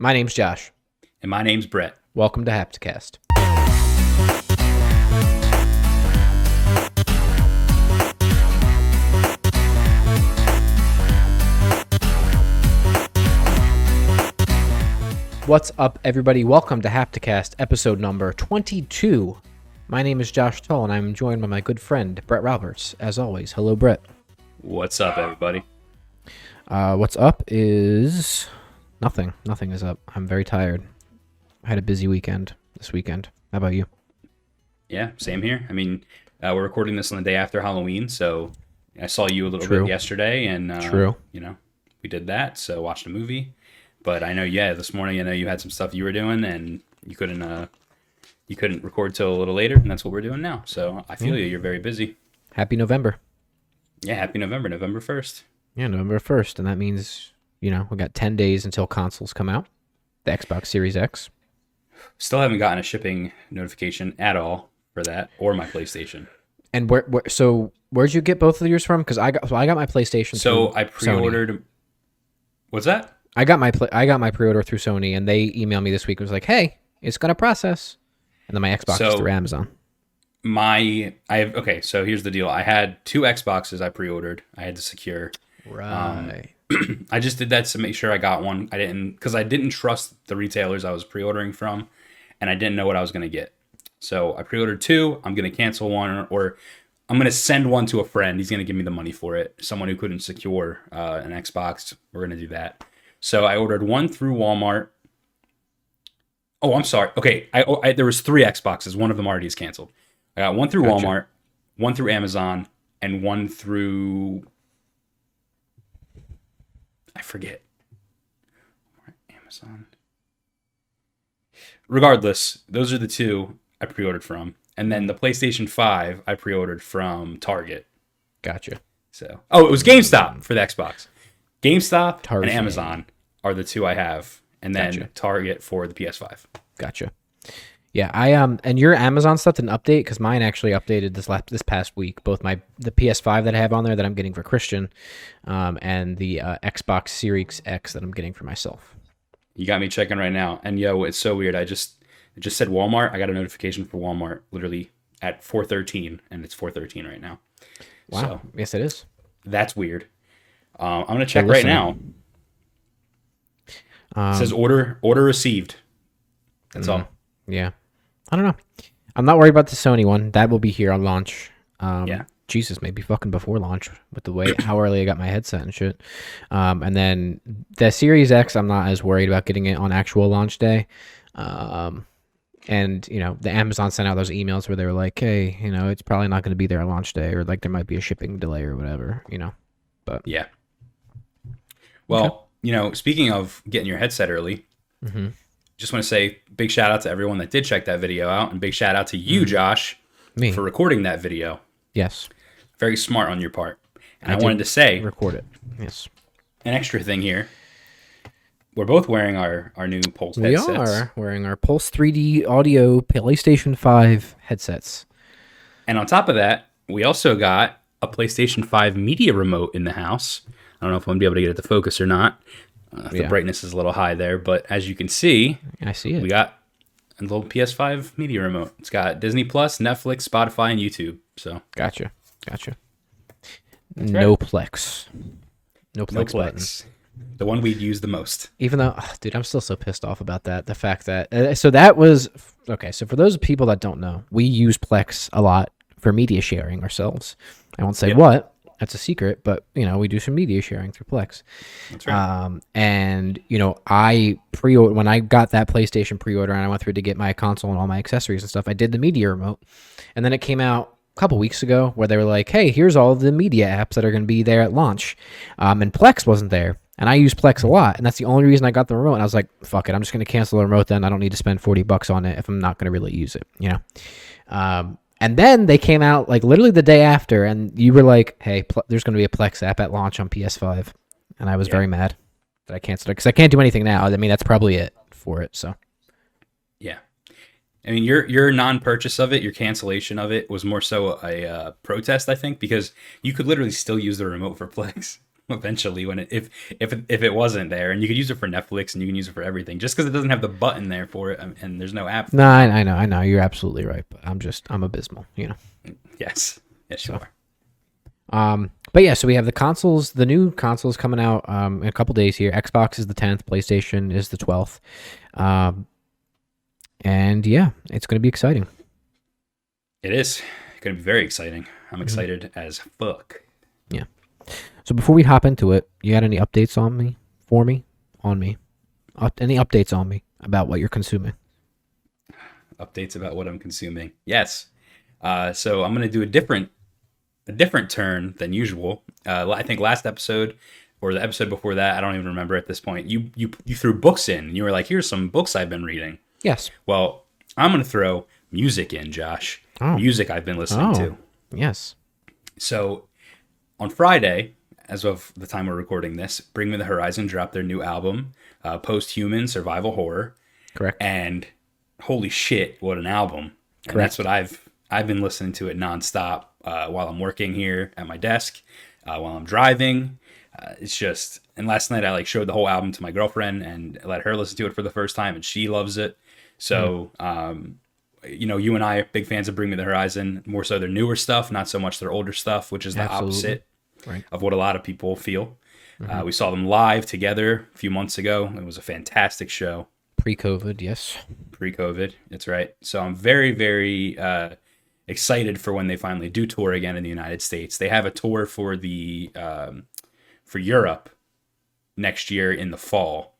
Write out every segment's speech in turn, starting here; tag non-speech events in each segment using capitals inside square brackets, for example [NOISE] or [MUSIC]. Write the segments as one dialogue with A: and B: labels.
A: My name's Josh.
B: And my name's Bret.
A: Welcome to Hapticast. What's up, everybody? Welcome to Hapticast, episode number 22. My name is Josh Tull, and I'm joined by my good friend, Bret Roberts. As always, hello, Bret.
B: What's up, everybody?
A: Uh, what's up is nothing. Nothing is up. I'm very tired. I had a busy weekend this weekend. How about you?
B: Yeah, same here. I mean, uh, we're recording this on the day after Halloween, so I saw you a little
A: True.
B: bit yesterday, and uh,
A: True.
B: You know, we did that, so watched a movie. But I know, yeah, this morning I know you had some stuff you were doing, and you couldn't, uh, you couldn't record till a little later, and that's what we're doing now. So I feel you. You're very busy.
A: Happy November.
B: Yeah, happy November, November first.
A: Yeah, November 1st. And that means, you know, we got 10 days until consoles come out. The Xbox Series X.
B: Still haven't gotten a shipping notification at all for that, or my PlayStation.
A: And where, where so where'd you get both of yours from? Because I got so I got my PlayStation.
B: So I pre-ordered. What's that?
A: I got my I got my pre-order through Sony, and they emailed me this week. and was like, "Hey, it's gonna process." And then my Xbox is through Amazon.
B: my I have okay, so here's the deal. I had two Xboxes I pre-ordered. I had to secure.
A: Um, right. [CLEARS THROAT]
B: I just did that to make sure I got one. I didn't because I didn't trust the retailers I was pre-ordering from, and I didn't know what I was going to get. So I pre-ordered two. I'm going to cancel one, or, or I'm going to send one to a friend. He's going to give me the money for it. Someone who couldn't secure uh, an Xbox, we're going to do that. So I ordered one through Walmart. Oh, I'm sorry. Okay, I, I there was three Xboxes. One of them already is canceled. I got one through
A: Gotcha.
B: Walmart, one through Amazon, and one through I forget. Amazon. Regardless, those are the two I pre-ordered from, and then the PlayStation Five I pre-ordered from Target.
A: gotcha.
B: So, oh, it was GameStop for the Xbox. GameStop
A: Target.
B: and Amazon are the two I have, and then
A: Gotcha.
B: Target for the PS5.
A: Gotcha. Yeah, I um and your Amazon stuff didn't update because mine actually updated this last this past week. Both my the PS5 that I have on there that I'm getting for Christian, um, and the uh, Xbox Series X that I'm getting for myself.
B: You got me checking right now, and yo, it's so weird. I just it just said Walmart. I got a notification for Walmart literally at 4:13, and it's 4:13 right now.
A: Wow.
B: So
A: yes, it is.
B: that's weird. Um, I'm gonna check right now.
A: Um,
B: It says order order received. That's all.
A: yeah, I don't know. I'm not worried about the Sony one. That will be here on launch. Um,
B: Yeah.
A: Jesus, maybe fucking before launch with the way [COUGHS] how early I got my headset and shit. Um, and then the Series X, I'm not as worried about getting it on actual launch day. Um, and you know, the Amazon sent out those emails where they were like, "Hey, you know, it's probably not going to be there on launch day, or like there might be a shipping delay or whatever." You know, but
B: Yeah. Well, you know, speaking of getting your headset early,
A: Mhm.
B: Just want to say big shout out to everyone that did check that video out, and big shout out to you, Josh,
A: Mm-hmm. me,
B: for recording that video.
A: yes,
B: Very smart on your part. And
A: I
B: I, wanted to say
A: record it. Yes,
B: an extra thing here. We're both wearing our our new Pulse
A: we
B: headsets, We
A: are wearing our Pulse 3D Audio PlayStation 5 headsets.
B: and on top of that, we also got a PlayStation Five media remote in the house. I don't know if I'm gonna be able to get it to focus or not. Uh, the
A: Yeah.
B: brightness is a little high there, but as you can see,
A: I see it.
B: we got a little PS5 media remote. It's got Disney Plus, Netflix, Spotify, and YouTube. So
A: Gotcha. Gotcha. No Plex. No Plex,
B: no. Plex, the one we'd use the most.
A: Even though, ugh, dude, I'm still so pissed off about that. The fact that, uh, so that was, okay, so for those people that don't know, we use Plex a lot for media sharing ourselves. I won't say
B: Yep.
A: what, that's a secret, but, you know, we do some media sharing through Plex.
B: That's right.
A: Um, and you know, I pre when I got that PlayStation pre-order and I went through to get my console and all my accessories and stuff, I did the media remote, and then it came out a couple weeks ago where they were like, "Hey, here's all the media apps that are going to be there at launch," um, and Plex wasn't there. And I use Plex a lot, and that's the only reason I got the remote. And I was like, "Fuck it, I'm just going to cancel the remote. Then I don't need to spend forty bucks on it if I'm not going to really use it." You know. Um, and then they came out like literally the day after, and you were like, "Hey, pl- there's going to be a Plex app at launch on PS5," and I was very mad that I canceled it because I can't do anything now. I mean, that's probably it for it. So
B: Yeah. I mean, your your non-purchase of it, your cancellation of it, was more so a uh, protest, I think, because you could literally still use the remote for Plex. Eventually when it if if if it wasn't there and you could use it for Netflix and you can use it for everything just because it doesn't have the button there for it and, and there's no app.
A: No, I, I know, I know. You're absolutely right, but I'm just I'm abysmal, you know.
B: Yes, yes, you are.
A: Um, but yeah, so we have the consoles, the new consoles coming out um, in a couple days here. Xbox is the 10th, PlayStation is the 12th. Um, and yeah, it's going to be exciting.
B: It is going to be very exciting. I'm excited as fuck.
A: So before we hop into it, you got any updates on me, for me, on me? Up, any updates on me about what you're consuming?
B: Updates about what I'm consuming. Yes. Uh, so I'm going to do a different a different turn than usual. Uh, I think last episode or the episode before that, I don't even remember at this point. You you you threw books in. And you were like, "Here's some books I've been reading."
A: Yes.
B: Well, I'm going to throw music in, Josh.
A: Oh.
B: Music I've been listening
A: Oh.
B: to.
A: Yes.
B: So on Friday, as of the time we're recording this, Bring Me the Horizon dropped their new album, uh, Post Human Survival Horror,
A: Correct.
B: and holy shit, what an album! And
A: Correct.
B: that's what I've I've been listening to it nonstop uh, while I'm working here at my desk, uh, while I'm driving. Uh, it's just and last night I like showed the whole album to my girlfriend and let her listen to it for the first time, and she loves it. So. Um, you know, you and I are big fans of Bring Me the Horizon, more so their newer stuff, not so much their older stuff, which is the
A: Absolutely.
B: opposite
A: Right.
B: of what a lot of people feel. Uh, we saw them live together a few months ago. It was a fantastic show
A: Pre-COVID, yes.
B: pre-COVID. That's right. So I'm very, very uh, excited for when they finally do tour again in the United States. They have a tour for the um, for Europe next year in the fall,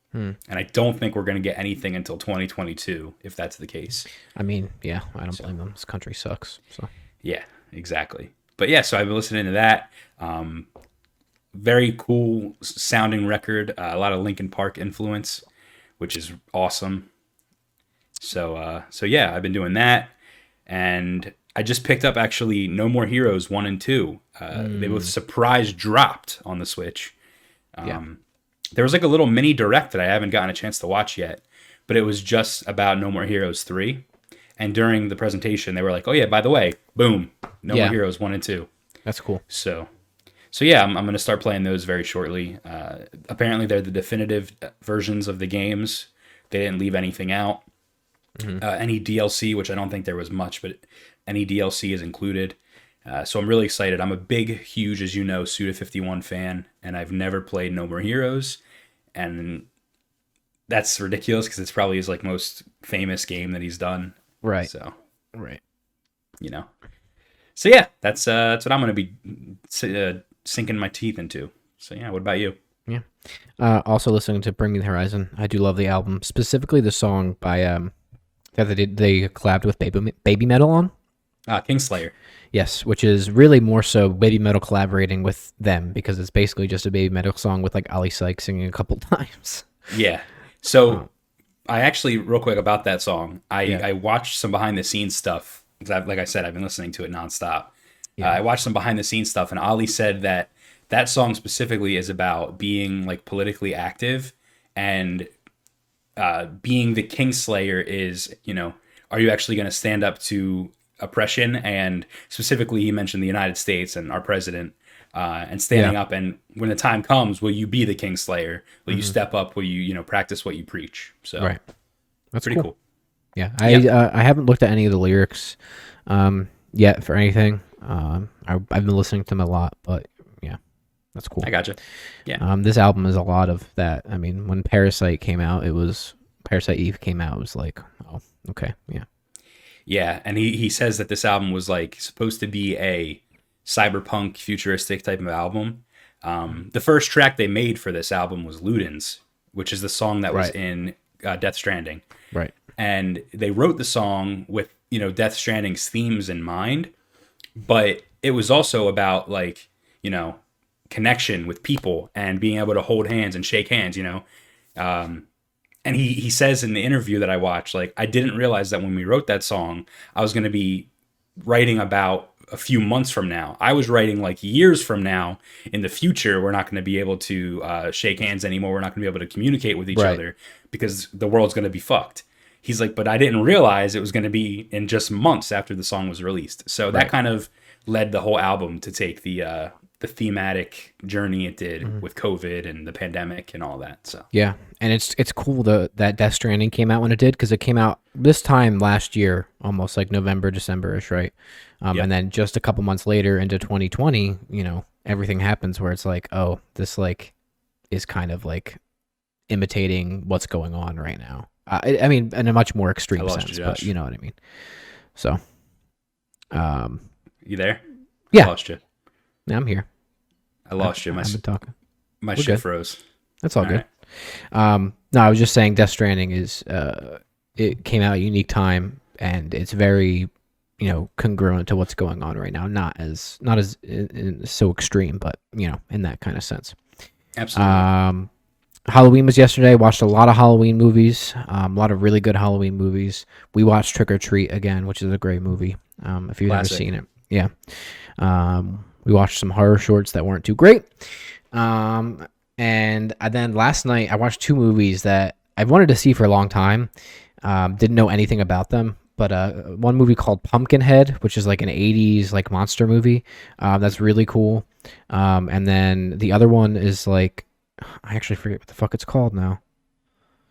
B: and I don't think we're going to get anything until 2022 if that's the case.
A: I mean, yeah, I don't blame them. This country sucks. So
B: Yeah, exactly. But yeah, so I've been listening to that. Um, very cool sounding record. Uh, a lot of Linkin Park influence, which is awesome. So uh, so yeah, I've been doing that, and I just picked up actually No More Heroes one and two. Uh, They both surprise dropped on the Switch. Um,
A: Yeah.
B: There was like a little mini direct that I haven't gotten a chance to watch yet, but it was just about No More Heroes three. And during the presentation, they were like, "Oh yeah, by the way, boom, No
A: Yeah.
B: More Heroes one and two.
A: that's cool.
B: So, so yeah, I'm, I'm going to start playing those very shortly. Uh, apparently, they're the definitive versions of the games. They didn't leave anything out. Uh, any DLC, which I don't think there was much, but any DLC is included. Uh, so I'm really excited. I'm a big, huge, as you know, Suda 51 fan, and I've never played No More Heroes, and that's ridiculous because it's probably his like most famous game that he's done.
A: Right.
B: So
A: Right.
B: you know. So yeah, that's uh, that's what I'm gonna be uh, sinking my teeth into. So yeah, what about you? Yeah.
A: Uh, also listening to Bring Me the Horizon. I do love the album, specifically the song by um that they did they collabed with Baby Baby Metal on.
B: Uh, Kingslayer.
A: Yes, which is really more so Baby Metal collaborating with them because it's basically just a Baby Metal song with like Oli Sykes singing a couple [LAUGHS] times.
B: Yeah. So I actually, real quick about that song, I
A: Yeah.
B: I watched some behind the scenes stuff. I've, like I said, I've been listening to it nonstop.
A: Yeah.
B: Uh, I watched some behind the scenes stuff, and Oli said that that song specifically is about being like politically active and uh, being the Kingslayer is, you know, are you actually going to stand up to oppression? And specifically, he mentioned the United States and our president uh, and standing
A: Yeah.
B: up. And when the time comes, will you be the Kingslayer? Will you step up? Will you, you know, practice what you preach? So,
A: Right. That's
B: pretty
A: cool.
B: cool.
A: Yeah, I uh, I haven't looked at any of the lyrics um, yet for anything. Um, I, I've been listening to them a lot, but yeah, that's cool.
B: I gotcha. Yeah.
A: Um, this album is a lot of that. I mean, when Parasite came out, it was Parasite Eve came out. It was like, oh, okay, yeah,
B: Yeah, and he he says that this album was like supposed to be a cyberpunk futuristic type of album. Um, the first track they made for this album was Ludens, which is the song that was
A: Right.
B: in uh, Death Stranding,
A: right,
B: and they wrote the song with you know Death Stranding's themes in mind, but it was also about like you know connection with people and being able to hold hands and shake hands, you know. Um, and he he says in the interview that I watched, like I didn't realize that when we wrote that song, I was going to be writing about a few months from now. I was writing like years from now in the future. We're not going to be able to uh, shake hands anymore. We're not going to be able to communicate with each
A: Right.
B: other because the world's going to be fucked. He's like, but I didn't realize it was going to be in just months after the song was released. So that
A: Right.
B: kind of led the whole album to take the uh, the thematic journey it did
A: Mm-hmm.
B: with COVID and the pandemic and all that. So
A: Yeah, and it's it's cool the that Death Stranding came out when it did because it came out this time last year, almost like November, December ish, right? Um,
B: Yep.
A: And then just a couple months later into 2020, you know, everything happens where it's like, oh, this like is kind of like imitating what's going on right now. Uh, I, I mean, in a much more extreme sense,
B: you,
A: but you know what I mean. So, um,
B: you there?
A: Yeah.
B: I lost you.
A: yeah, I'm here.
B: I lost you. My
A: I've been talking.
B: my
A: we're
B: shit
A: good.
B: froze.
A: That's all,
B: All
A: good. Um, no, I was just saying Death Stranding is uh, it came out at a unique time and it's very you know congruent to what's going on right now. Not as not as in, in, so extreme, but you know in that kind of sense.
B: Absolutely.
A: Um, Halloween was yesterday. Watched a lot of Halloween movies. Um, a lot of really good Halloween movies. We watched Trick or Treat again, which is a great movie. Um, if you've
B: Classic.
A: never seen it, yeah. Um, we watched some horror shorts that weren't too great. Um, and uh, then last night I watched two movies that I've wanted to see for a long time. Um, didn't know anything about them, but uh, one movie called Pumpkinhead, which is like an '80s like monster movie. Um, that's really cool. Um, and then the other one is like I actually forget what the fuck it's called now.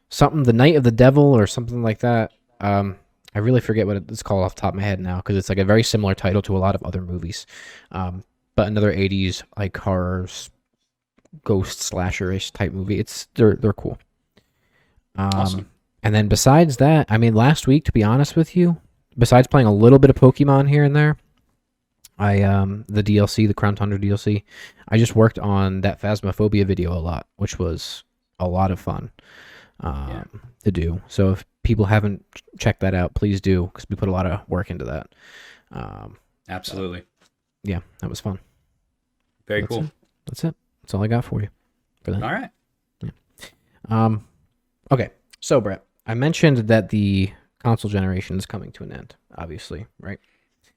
A: Something the Night of the Devil or something like that. Um, I really forget what it's called off the top of my head now because it's like a very similar title to a lot of other movies. Um, but another '80s like horror, ghost slasher-ish type movie. It's they're they're cool. Um,
B: Awesome.
A: And then besides that, I mean, last week, to be honest with you, besides playing a little bit of Pokemon here and there, I um the DLC, the Crown Tundra DLC, I just worked on that Phasmophobia video a lot, which was a lot of fun um,
B: Yeah.
A: to do. So if people haven't checked that out, please do because we put a lot of work into that. Um,
B: Absolutely.
A: yeah, that was fun.
B: Very
A: That's
B: cool.
A: it. That's it. That's all I got for you. For that.
B: All right. Yeah.
A: Um, okay. So Bret, I mentioned that the console generation is coming to an end. Obviously, right?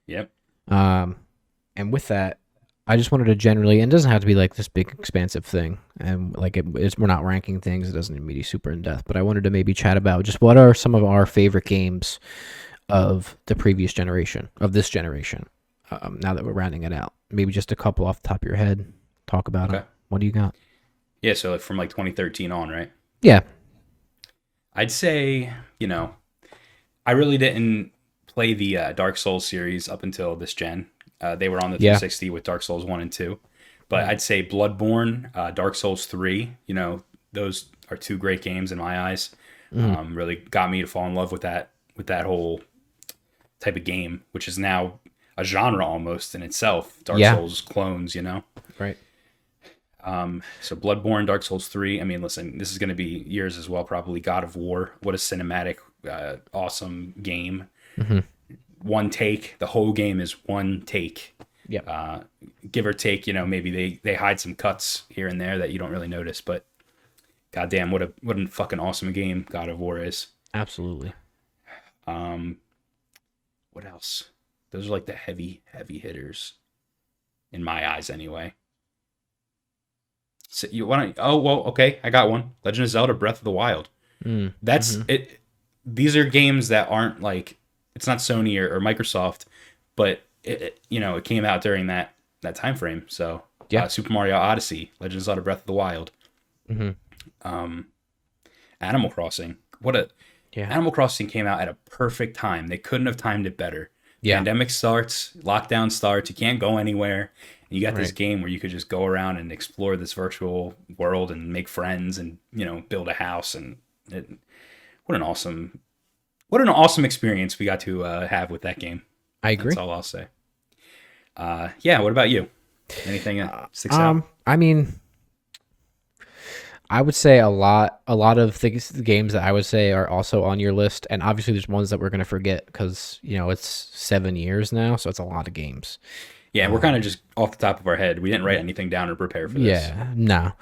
B: Yep.
A: Um, and with that, I just wanted to generally, and it doesn't have to be like this big expansive thing, and like it, it's, we're not ranking things. It doesn't need to be super in depth, but I wanted to maybe chat about just what are some of our favorite games of the previous generation, of this generation. Um, now that we're rounding it out, maybe just a couple off the top of your head. Talk about
B: Okay.
A: it. What do you got?
B: Yeah. So like, from like 2013 on, right?
A: Yeah.
B: I'd say, you know, I really didn't play the uh, Dark Souls series up until this gen. Uh, they were on the
A: Yeah.
B: 360 with Dark Souls 1 and 2. But I'd say Bloodborne, uh, Dark Souls 3, you know, those are two great games in my eyes. Um, really got me to fall in love with that with that whole type of game, which is now a genre almost in itself. Dark
A: Yeah.
B: Souls clones, you know.
A: Right.
B: Um, so Bloodborne, Dark Souls 3. I mean, listen, this is going to be years as well, probably. God of War. What a cinematic, uh, awesome game.
A: Mhm.
B: One take. The whole game is one take.
A: Yep.
B: Uh, give or take, you know, maybe they, they hide some cuts here and there that you don't really notice, but goddamn, what a what a fucking awesome game God of War is.
A: Absolutely.
B: Um, what else? Those are like the heavy, heavy hitters, in my eyes, anyway. So you want to? Oh well, okay, I got one. Legend of Zelda: Breath of the Wild.
A: Mm.
B: That's it. These are games that aren't like it's not Sony or, or Microsoft, but it, it- you know it came out during that that time frame. So
A: Yeah.
B: uh, Super Mario Odyssey, Legend of Breath of the Wild,
A: hmm
B: um, Animal Crossing. What a
A: Yeah.
B: Animal Crossing came out at a perfect time. They couldn't have timed it better.
A: Yeah.
B: Pandemic starts, lockdown starts, you can't go anywhere. And you got this game where you could just go around and explore this virtual world and make friends and, you know, build a house and it, what an awesome what an awesome experience we got to uh, have with that game.
A: I agree.
B: That's all I'll say. Uh, yeah, what about you? Anything that sticks
A: Um,
B: out?
A: I mean, I would say a lot. A lot of things, the games that I would say are also on your list, and obviously there's ones that we're gonna forget because you know it's seven years now, so it's a lot of games.
B: Yeah, we're kind of just off the top of our head. We didn't write anything down or prepare for this.
A: Yeah, no.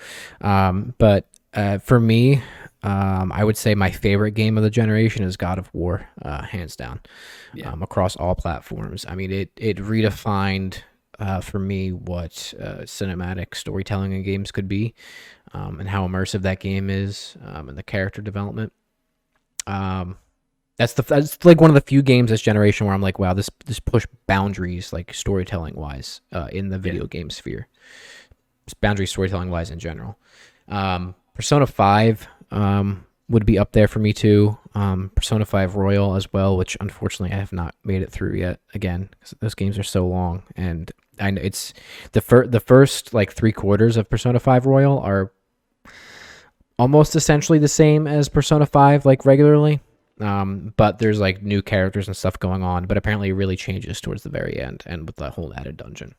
A: Um, but uh, for me, um, I would say my favorite game of the generation is God of War, uh, hands down,
B: Yeah.
A: um, across all platforms. I mean, it it redefined uh, for me what uh, cinematic storytelling in games could be, um, and how immersive that game is, um, and the character development. Um, That's the that's like one of the few games this generation where I'm like, wow, this this push boundaries like storytelling wise uh, in the video game sphere, boundary storytelling wise in general. Um, Persona Five um, would be up there for me too. Um, Persona Five Royal as well, which unfortunately I have not made it through yet. Again, those games are so long, and I know it's the fir- the first like three quarters of Persona Five Royal are almost essentially the same as Persona 5 like regularly. Um, but there's like new characters and stuff going on, but apparently it really changes towards the very end and with the whole added dungeon.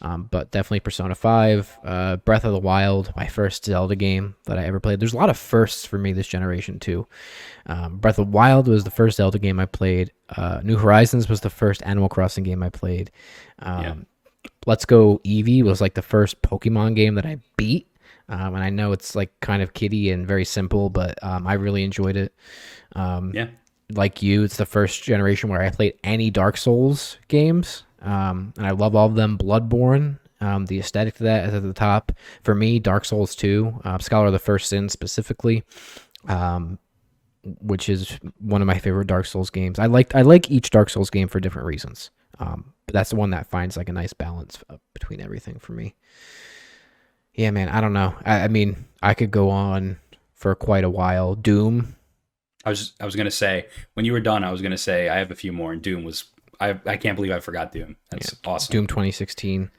A: Um, but definitely Persona 5, uh, Breath of the Wild, my first Zelda game that I ever played. There's a lot of firsts for me this generation too. Um, Breath of the Wild was the first Zelda game I played. Uh, New Horizons was the first Animal Crossing game I played. Um,
B: Yeah.
A: Let's Go Eevee was like the first Pokemon game that I beat. Um, and I know it's like kind of kiddie and very simple, but um, I really enjoyed it. Um,
B: Yeah.
A: like you, it's the first generation where I played any Dark Souls games, um, and I love all of them. Bloodborne, um, the aesthetic to that is at the top for me. Dark Souls two, uh, Scholar of the First Sin specifically, um, which is one of my favorite Dark Souls games. I like I like each Dark Souls game for different reasons, um, but that's the one that finds like a nice balance uh, between everything for me. Yeah, man, I don't know. I, I mean, I could go on for quite a while. Doom,
B: I was I was gonna say when you were done, I was gonna say I have a few more, and Doom was I I can't believe I forgot Doom. That's awesome.
A: Doom 2016.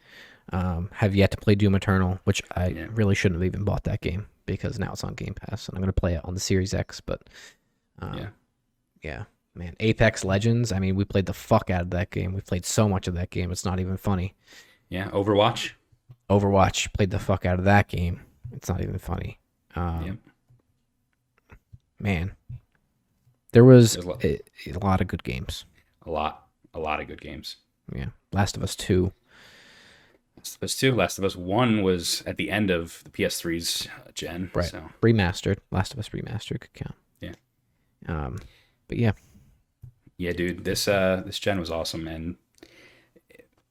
A: Um, have yet to play Doom Eternal, which I
B: Yeah.
A: really shouldn't have even bought that game because now it's on Game Pass and I'm gonna play it on the Series X. But um,
B: Yeah.
A: yeah, man, Apex Legends. I mean, we played the fuck out of that game. We played so much of that game. It's not even funny.
B: Yeah, Overwatch.
A: Overwatch played the fuck out of that game. It's not even funny. Um,
B: Yep.
A: Man, there was
B: a,
A: a lot of good games.
B: A lot, a lot of good games.
A: Yeah, Last of Us Two.
B: Last of Us Two, Last of Us One was at the end of the PS3's gen.
A: Right.
B: So
A: remastered. Last of Us remastered could count.
B: Yeah.
A: Um, but yeah,
B: yeah, dude, this uh this gen was awesome, and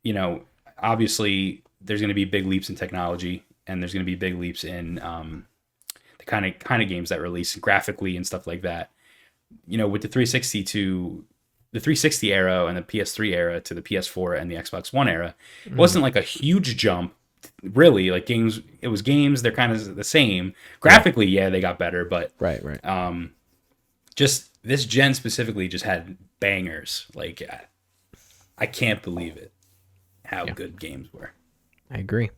B: you know, obviously there's going to be big leaps in technology, and there's going to be big leaps in um the kind of kind of games that release graphically and stuff like that. You know, with the 360 to the 360 era and the PS3 era to the PS4 and the Xbox One era, it wasn't like a huge jump. Really, like games, it was games. They're kind of the same graphically. Yeah, they got better, but
A: right, right.
B: um just this gen specifically just had bangers like I, I can't believe it how
A: Yeah.
B: good games were
A: I agree.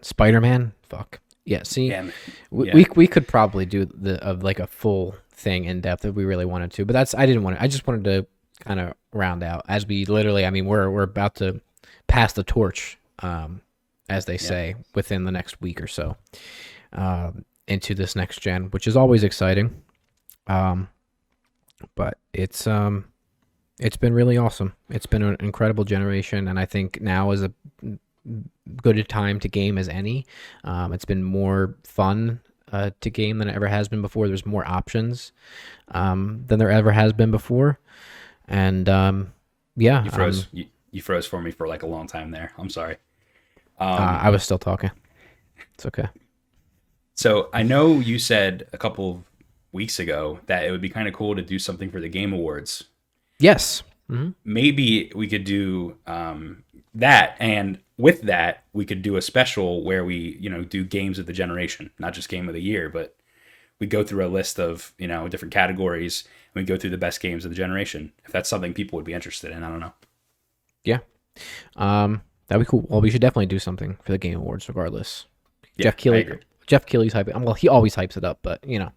A: Spider Man, fuck yeah. See,
B: yeah,
A: we, we we could probably do the of like a full thing in depth if we really wanted to, but that's I didn't want to. I just wanted to kind of round out as we literally. I mean, we're we're about to pass the torch, um, as they say, within the next week or so, um, into this next gen, which is always exciting. Um, but it's um, it's been really awesome. It's been an incredible generation, and I think now is a good a time to game as any. Um, it's been more fun uh, to game than it ever has been before. There's more options um, than there ever has been before, and um, yeah,
B: you froze
A: um,
B: you, you froze for me for like a long time there i'm sorry um
A: uh, I was still talking. It's okay.
B: so i know you said a couple of weeks ago that it would be kind of cool to do something for the game awards
A: Yes. hmm
B: maybe we could do um, that and with that we could do a special where we you know do games of the generation not just game of the year but we go through a list of you know different categories we go through the best games of the generation if that's something people would be interested in i don't know
A: Yeah. Um, that'd be cool. Well, we should definitely do something for the Game Awards, regardless.
B: Yeah, Geoff
A: Keighley. Geoff Keighley's hyping. Well, he always hypes it up, but you know,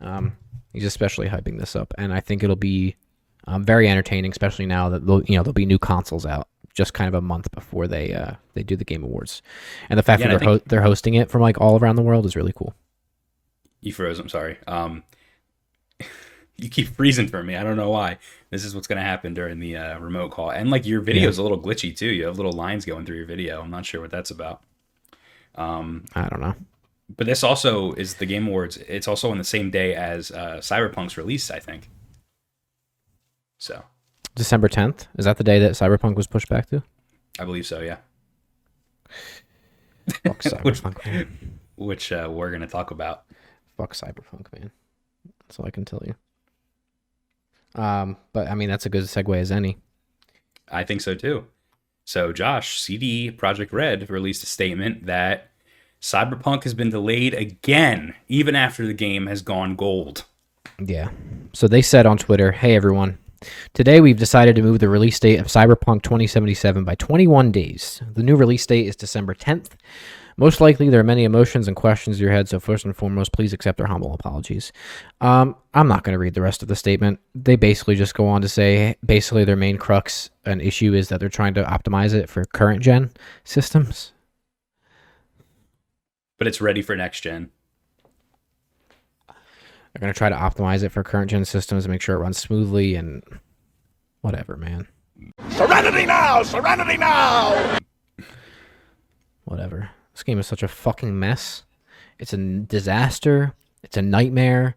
A: um, he's especially hyping this up, and I think it'll be um, very entertaining, especially now that you know there'll be new consoles out just kind of a month before they uh, they do the Game Awards, and the fact
B: Yeah,
A: that they're ho- they're hosting it from like all around the world is really cool.
B: you froze i'm sorry um [LAUGHS] you keep freezing for me i don't know why this is what's going to happen during the uh, remote call and like your video is a little glitchy too you have little lines going through your video i'm not sure what that's about um
A: I don't know.
B: But this also is the Game Awards. It's also on the same day as uh, Cyberpunk's release, I think. So
A: December tenth is that the day that Cyberpunk was pushed back to?
B: I believe so, yeah.
A: Fuck [LAUGHS]
B: Which-
A: Cyberpunk, man.
B: Which uh, we're gonna talk about.
A: Fuck Cyberpunk, man. That's all I can tell you. Um, but I mean, that's a good segue as any.
B: I think so too. So, Josh, CD Projekt Red released a statement that Cyberpunk has been delayed again, even after the game has gone gold.
A: Yeah. So they said on Twitter, "Hey everyone, today we've decided to move the release date of Cyberpunk 2077 by 21 days. The new release date is December 10th. Most likely, there are many emotions and questions in your head, so first and foremost, please accept our humble apologies. Um, I'm not going to read the rest of the statement. They basically just go on to say basically their main crux and issue is that they're trying to optimize it for current gen systems.
B: But it's ready for next gen.
A: They're going to try to optimize it for current gen systems and make sure it runs smoothly and whatever, man.
C: Serenity now! Serenity now!
A: Whatever. This game is such a fucking mess. It's a disaster. It's a nightmare.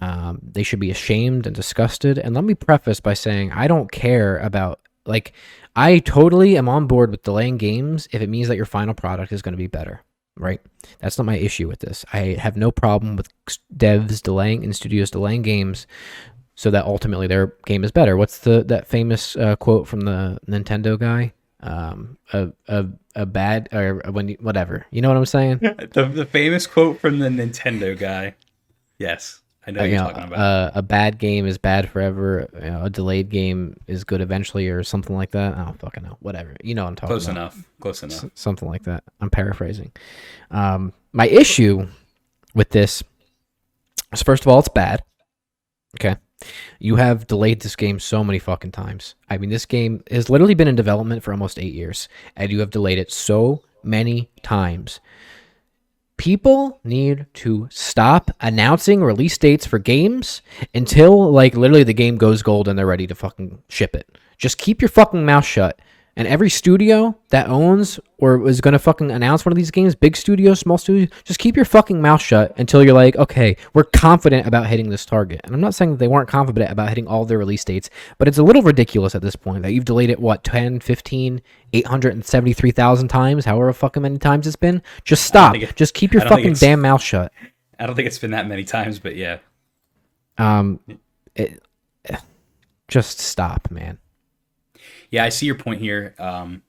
A: Um, they should be ashamed and disgusted. And let me preface by saying I don't care about like I totally am on board with delaying games if it means that your final product is going to be better. Right? That's not my issue with this. I have no problem with devs delaying and studios delaying games so that ultimately their game is better. What's the that famous uh, quote from the Nintendo guy? Um, a a a bad or when you, whatever. You know what I'm saying? [LAUGHS]
B: the, the famous quote from the Nintendo guy. Yes, I know
A: Uh,
B: you're
A: know,
B: talking about.
A: uh, a bad game is bad forever. You know, a delayed game is good eventually, or something like that. I don't fucking know. Whatever. You know what I'm talking
B: Close
A: about.
B: enough. Close enough.
A: S- something like that. I'm paraphrasing. Um, my issue with this is first of all, it's bad. Okay. You have delayed this game so many fucking times. I mean, this game has literally been in development for almost eight years, and you have delayed it so many times. People need to stop announcing release dates for games until, like, literally the game goes gold and they're ready to fucking ship it. Just keep your fucking mouth shut. And every studio that owns or is going to fucking announce one of these games, big studio, small studio, just keep your fucking mouth shut until you're like, okay, we're confident about hitting this target. And I'm not saying that they weren't confident about hitting all their release dates, but it's a little ridiculous at this point that you've delayed it, what, 10, 15, 873,000 times, however fucking many times it's been. Just stop.
B: it-
A: just keep your
B: I don't think
A: fucking damn mouth shut.
B: I don't think it's been that many times, but yeah.
A: Um, it, just stop, man.
B: Yeah, I see your point here. Um,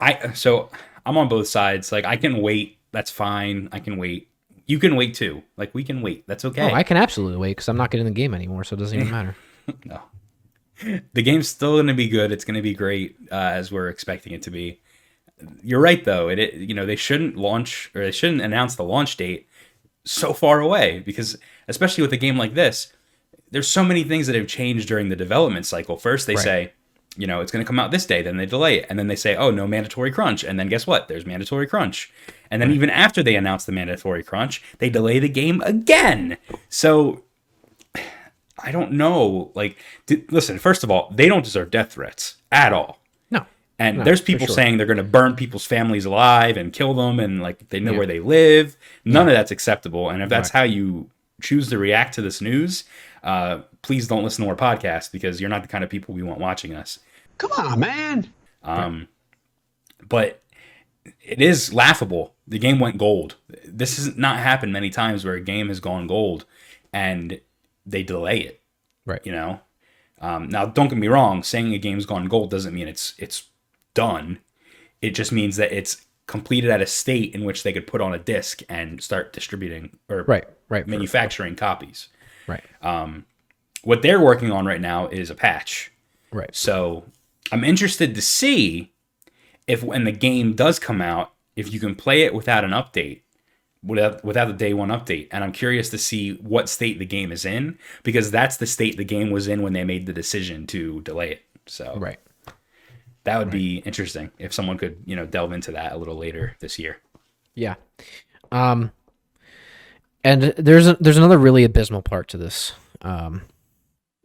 B: I so I'm on both sides. Like I can wait. That's fine. I can wait. You can wait too. Like we can wait. That's okay.
A: Oh, I can absolutely wait because I'm not getting the game anymore, so it doesn't even [LAUGHS] matter.
B: no. The game's still going to be good. It's going to be great uh, as we're expecting it to be. You're right though. It, it you know they shouldn't launch or they shouldn't announce the launch date so far away because especially with a game like this, there's so many things that have changed during the development cycle. First they
A: Right.
B: say, you know, it's going to come out this day, then they delay it, and then they say, oh no, mandatory crunch, and then guess what? There's mandatory crunch, and then even after they announce the mandatory crunch, they delay the game again. So I don't know. Like, d- listen, first of all, they don't deserve death threats at all.
A: No.
B: And
A: No,
B: there's people
A: sure.
B: saying they're going to burn people's families alive and kill them, and like they know
A: Yeah.
B: where they live. None of that's acceptable. And if that's how you choose to react to this news, uh, please don't listen to our podcast because you're not the kind of people we want watching us.
C: Come on, man.
B: Um, but it is laughable. The game went gold. This has not happened many times where a game has gone gold and they delay it.
A: Right.
B: You know. Um, now, don't get me wrong. Saying a game's gone gold doesn't mean it's it's done. It just means that it's completed at a state in which they could put on a disc and start distributing or
A: Right. Right. for-
B: manufacturing copies.
A: Right.
B: What they're working on right now is a patch.
A: Right.
B: So I'm interested to see if when the game does come out, if you can play it without an update, without without the day one update. And I'm curious to see what state the game is in because that's the state the game was in when they made the decision to delay it. So
A: Right.
B: that would be interesting if someone could you know delve into that a little later this year.
A: Yeah. Um and there's a, there's another really abysmal part to this. Um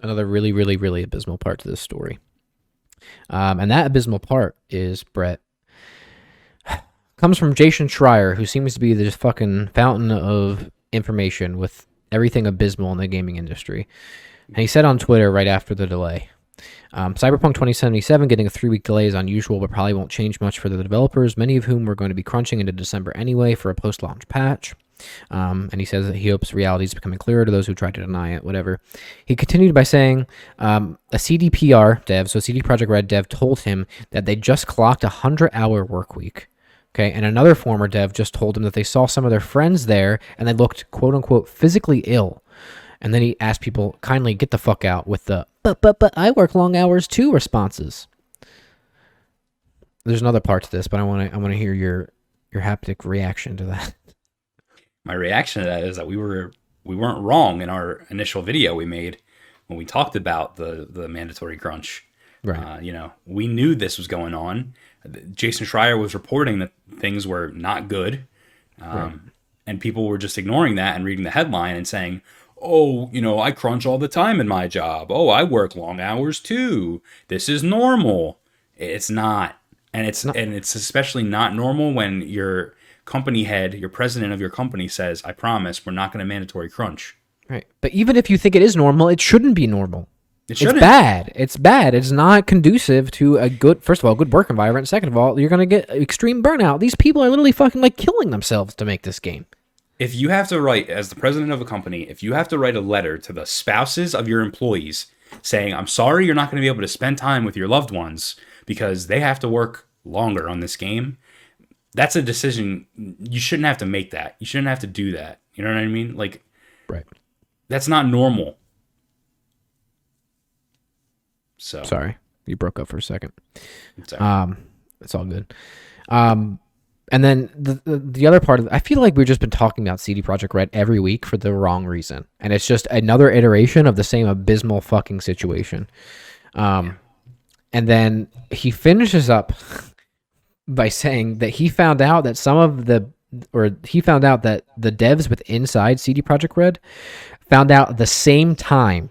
A: another really really really abysmal part to this story. Um and that abysmal part is Bret [SIGHS] comes from Jason Schreier who seems to be the fucking fountain of information with everything abysmal in the gaming industry. And he said on Twitter right after the delay, um, Cyberpunk 2077 getting a three week delay is unusual, but probably won't change much for the developers, many of whom were going to be crunching into December anyway for a post launch patch. Um, and he says that he hopes reality is becoming clearer to those who try to deny it, whatever. He continued by saying um, a CDPR dev, so CD Projekt Red dev, told him that they just clocked a 100 hour work week. Okay, and another former dev just told him that they saw some of their friends there and they looked quote unquote physically ill. And then he asked people kindly get the fuck out with the but but but I work long hours too responses. There's another part to this, but I want to I want to hear your your haptic reaction to that.
B: My reaction to that is that we were we weren't wrong in our initial video we made when we talked about the the mandatory crunch.
A: Right.
B: Uh, you know, we knew this was going on. Jason Schreier was reporting that things were not good, um, and people were just ignoring that and reading the headline and saying, "Oh, you know, I crunch all the time in my job. Oh, I work long hours too. This is normal." It's not, and it's and it's especially not normal when your company head, your president of your company says, "I promise, we're not going to mandatory crunch."
A: Right. But even if you think it is normal, it shouldn't be normal.
B: It
A: It's
B: shouldn't.
A: bad. It's bad. It's not conducive to a good, first of all, good work environment. Second of all, you're going to get extreme burnout. These people are literally fucking like killing themselves to make this game.
B: if you have to write as the president of a company if you have to write a letter to the spouses of your employees saying i'm sorry you're not going to be able to spend time with your loved ones because they have to work longer on this game that's a decision you shouldn't have to make that you shouldn't have to do that you know what i mean like
A: Right.
B: that's not normal so
A: Sorry. You broke up for a second.
B: sorry.
A: Um, it's all good. Um, and then the, the the other part of I feel like we've just been talking about CD Projekt Red every week for the wrong reason, and it's just another iteration of the same abysmal fucking situation. Um, and then he finishes up [LAUGHS] by saying that he found out that some of the or he found out that the devs with inside CD Projekt Red found out the same time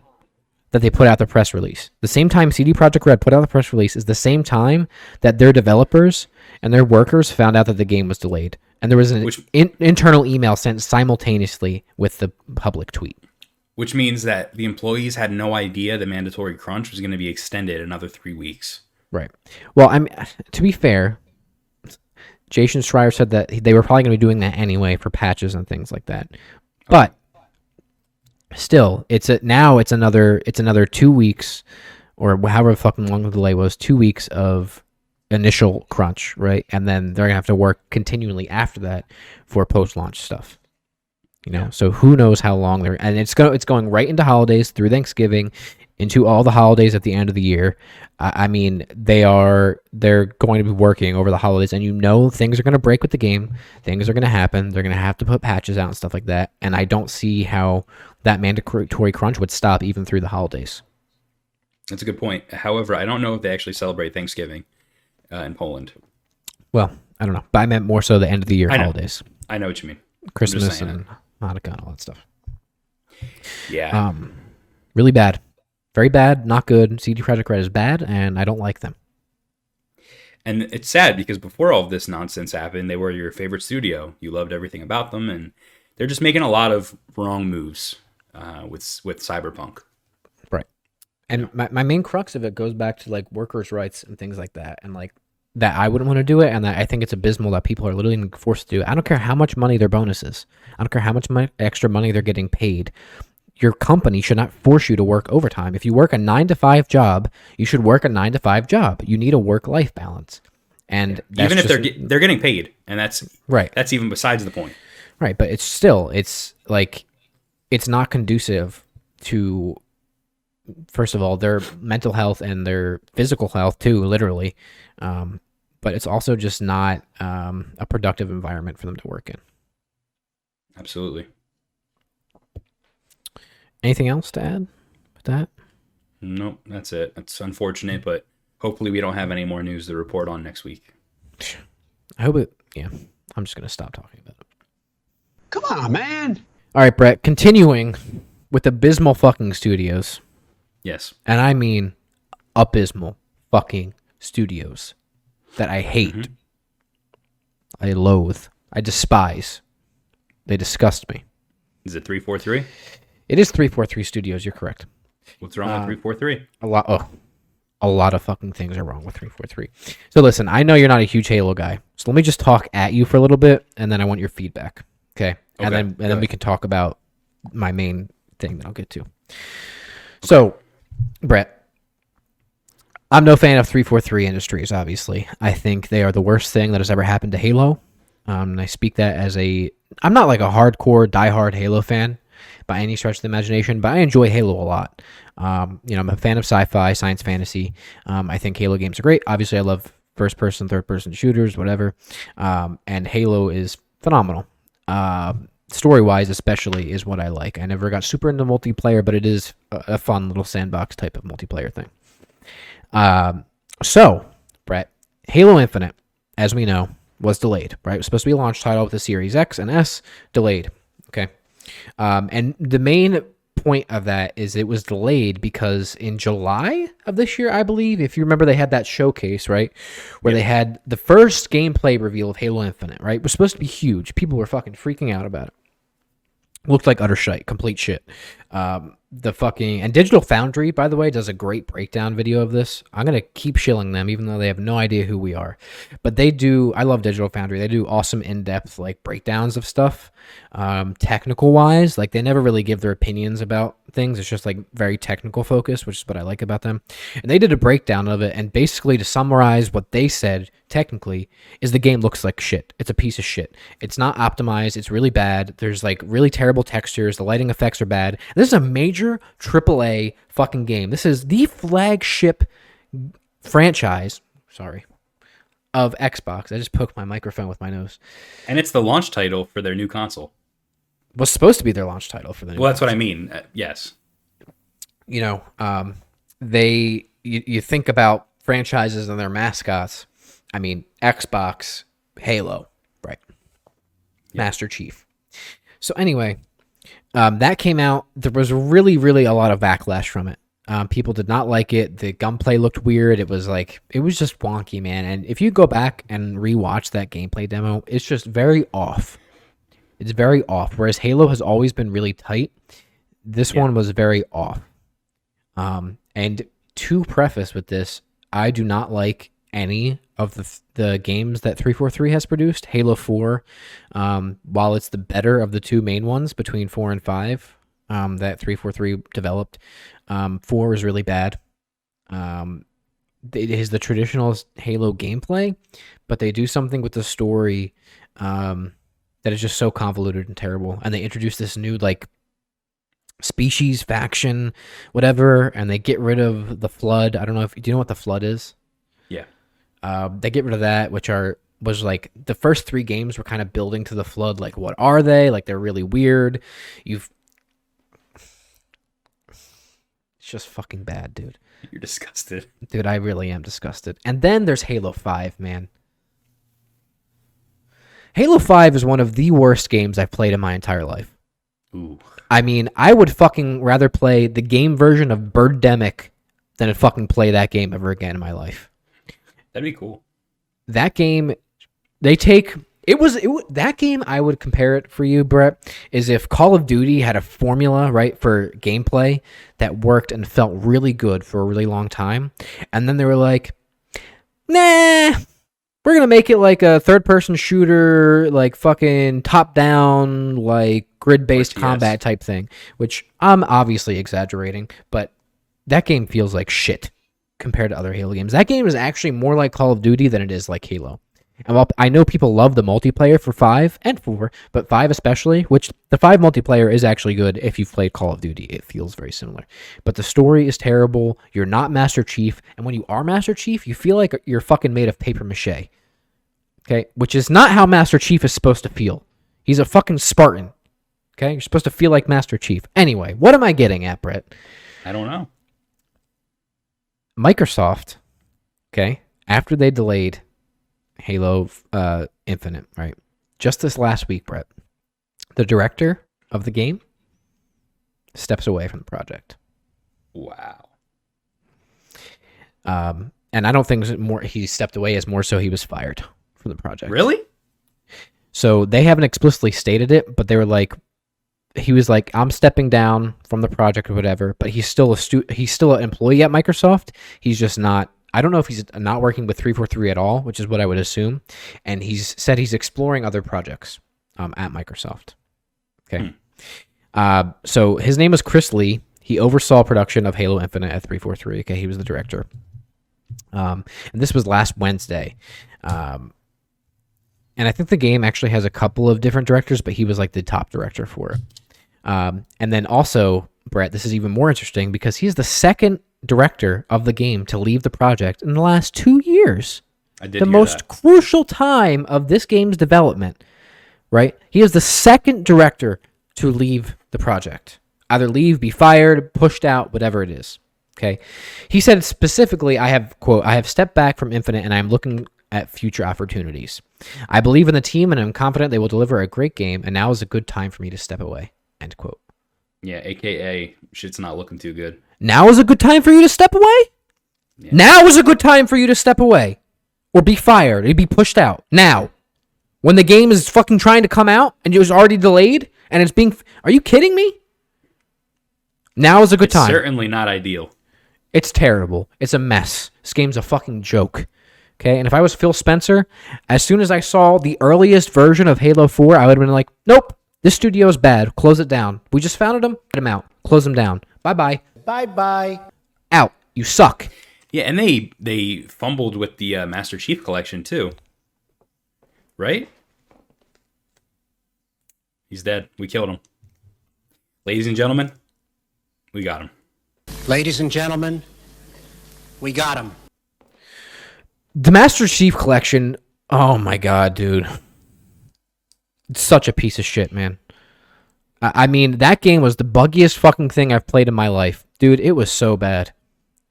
A: that they put out the press release. The same time CD Projekt Red put out the press release is the same time that their developers and their workers found out that the game was delayed. And there was an
B: Which-
A: in, internal email sent simultaneously with the public tweet.
B: which means that the employees had no idea the mandatory crunch was going to be extended another three weeks
A: Right. Well, I'm to be fair, Jason Schreier said that they were probably going to be doing that anyway for patches and things like that. But still, it's a now it's another it's another two weeks or however fucking long the delay was, two weeks of initial crunch, right? And then they're gonna have to work continually after that for post launch stuff. You know, so who knows how long they're and it's go it's going right into holidays through Thanksgiving, into all the holidays at the end of the year. I, I mean, they are they're going to be working over the holidays, and you know things are going to break with the game. Things are going to happen. They're going to have to put patches out and stuff like that. And I don't see how that mandatory crunch would stop even through the holidays.
B: That's a good point. However, I don't know if they actually celebrate Thanksgiving uh, in Poland.
A: Well, I don't know, but I meant more so the end of the year
B: I
A: holidays,
B: I know what you mean.
A: Christmas and Hanukkah and all that stuff.
B: Yeah.
A: Um, really bad, very bad, not good. CD Projekt Red is bad, and I don't like them.
B: and it's sad because before all of this nonsense happened, they were your favorite studio. You loved everything about them, and they're just making a lot of wrong moves uh, with with Cyberpunk.
A: Right. And my, my main crux of it goes back to like workers' rights and things like that. And like that I wouldn't want to do it. And that I think it's abysmal that people are literally forced to do it. I don't care how much money their bonus is. I don't care how much mo- extra money they're getting paid. Your company should not force you to work overtime. If you work a nine to five job, you should work a nine to five job. You need a work life balance. And
B: even if they're get, they're getting paid, and that's
A: right.
B: that's even besides the point.
A: Right, but it's still it's like it's not conducive to first of all their mental health and their physical health too, literally. Um, but it's also just not um, a productive environment for them to work in.
B: Absolutely.
A: Anything else to add with that?
B: Nope, that's it. It's unfortunate, but hopefully we don't have any more news to report on next week.
A: I hope it. Yeah, I'm just gonna stop talking about it.
C: Come on, man.
A: All right, Bret. Continuing with abysmal fucking studios,
B: Yes.
A: and I mean abysmal fucking studios that I hate. Mm-hmm. I loathe. I despise. They disgust me.
B: Is it three four three?
A: It is 343 Studios, you're correct.
B: What's wrong
A: Uh,
B: with three four three?
A: A lot oh. A lot of fucking things are wrong with 343. So listen, I know you're not a huge Halo guy. So let me just talk at you for a little bit and then I want your feedback. Okay?
B: okay and
A: then and then we can talk about my main thing that I'll get to. So, Bret, I'm no fan of 343 Industries. Obviously, I think they are the worst thing that has ever happened to Halo. Um, and I speak that as a I'm not like a hardcore diehard Halo fan by any stretch of the imagination, but I enjoy Halo a lot. Um, you know, I'm a fan of sci-fi, science fantasy. Um, I think Halo games are great. Obviously, I love first-person, third-person shooters, whatever. Um, and Halo is phenomenal. Um, story-wise, especially, is what I like. I never got super into multiplayer, but it is a, a fun little sandbox type of multiplayer thing. Um, so, Bret, Halo Infinite, as we know, was delayed. Right, it was supposed to be a launch title with the Series X and S, delayed. Okay, um, and the main point of that is it was delayed because in July of this year, I believe, if you remember, they had that showcase, right, where they had the first gameplay reveal of Halo Infinite. Right, it was supposed to be huge. People were fucking freaking out about it looked like utter shite, complete shit. Um, the fucking and Digital Foundry, by the way, does a great breakdown video of this. I'm gonna keep shilling them, even though they have no idea who we are. But they do. I love Digital Foundry. They do awesome in-depth like breakdowns of stuff, um, technical wise. Like they never really give their opinions about things. It's just like very technical focus, which is what I like about them. And they did a breakdown of it, and basically to summarize what they said technically is the game looks like shit. It's a piece of shit. It's not optimized. It's really bad. There's like really terrible textures. The lighting effects are bad. This is a major AAA fucking game. This is the flagship franchise. Sorry. Of Xbox. I just poked my microphone with my nose.
B: And it's the launch title for their new console.
A: Was supposed to be their launch title for the new
B: Well, that's what I mean. Uh, yes.
A: you know, um, they you, you think about franchises and their mascots. I mean, Xbox, Halo, right? Master Chief. So anyway, um, that came out. There was really, really a lot of backlash from it. Um, people did not like it. The gunplay looked weird. It was like it was just wonky, man. And if you go back and rewatch that gameplay demo, it's just very off. It's very off. Whereas Halo has always been really tight. This one was very off. Um, and to preface with this, I do not like any of the the games that 343 has produced. Halo 4, um, while it's the better of the two main ones between 4 and 5 um, that 343 developed, um, 4 is really bad. Um, it is the traditional Halo gameplay, but they do something with the story um, that is just so convoluted and terrible. And they introduce this new like species faction whatever and they get rid of the flood i don't know if do you know what the flood is. Uh, they get rid of that which are was like the first three games were kind of building to the flood like what are they like they're really weird you've it's just fucking bad dude
B: You're disgusted.
A: dude i really am disgusted and then there's halo 5 man halo 5 is one of the worst games i've played in my entire life
B: Ooh.
A: I mean, I would fucking rather play the game version of Birdemic than to fucking play that game ever again in my life.
B: That'd be cool.
A: That game, they take it was it, that game. I would compare it for you, Bret, is if Call of Duty had a formula right for gameplay that worked and felt really good for a really long time, and then they were like, nah. We're gonna make it like a third-person shooter, like fucking top-down, like grid-based combat type thing. Which I'm obviously exaggerating, but that game feels like shit compared to other Halo games. That game is actually more like Call of Duty than it is like Halo. And while I know people love the multiplayer for five and four, but five especially, which the five multiplayer is actually good if you've played Call of Duty. It feels very similar. But the story is terrible. You're not Master Chief. And when you are Master Chief, you feel like you're fucking made of paper mache. Okay? Which is not how Master Chief is supposed to feel. He's a fucking Spartan. Okay? You're supposed to feel like Master Chief. Anyway, what am I getting at, Bret?
B: I don't know.
A: Microsoft, okay, after they delayed Halo uh, Infinite, right? Just this last week, Bret, the director of the game steps away from the project.
B: Wow.
A: Um, and I don't think more he stepped away as more so he was fired from the project.
B: Really?
A: So they haven't explicitly stated it, but they were like, he was like, I'm stepping down from the project or whatever, but he's still a stu- he's still an employee at Microsoft. He's just not. I don't know if he's not working with 343 at all, which is what I would assume. And he's said he's exploring other projects um, at Microsoft. Okay. Uh, so his name was Chris Lee. He oversaw production of Halo Infinite at 343. Okay, he was the director. Um, and this was last Wednesday. Um, and I think the game actually has a couple of different directors, but he was like the top director for it. Um, and then also, Bret, this is even more interesting because he's the second director of the game to leave the project in the last two years.
B: I did
A: The most
B: that.
A: crucial time of this game's development, right? He is the second director to leave the project. Either leave, be fired, pushed out, whatever it is. Okay. He said specifically, I have, quote, I have stepped back from Infinite and I'm looking at future opportunities. I believe in the team and I'm confident they will deliver a great game, and now is a good time for me to step away. End quote.
B: Yeah, aka shit's not looking too good.
A: Now is a good time for you to step away? Now is a good time for you to step away. Or be fired. Or be pushed out. Now. When the game is fucking trying to come out and it was already delayed and it's being. Are you kidding me? Now is a good
B: It's
A: time.
B: certainly not ideal.
A: It's terrible. It's a mess. This game's a fucking joke. Okay, and if I was Phil Spencer, as soon as I saw the earliest version of Halo 4, I would have been like, nope, this studio is bad. Close it down. We just founded them. Get them out. Close them down. Bye bye.
D: Bye bye.
A: Out. You suck.
B: Yeah, and they they fumbled with the uh, Master Chief collection too. Right? He's dead. We killed him. Ladies and gentlemen, we got him.
D: Ladies and gentlemen, we got him.
A: The Master Chief Collection. Oh my god, dude. Such a piece of shit, man. I, I mean, that game was the buggiest fucking thing I've played in my life. Dude, it was so bad.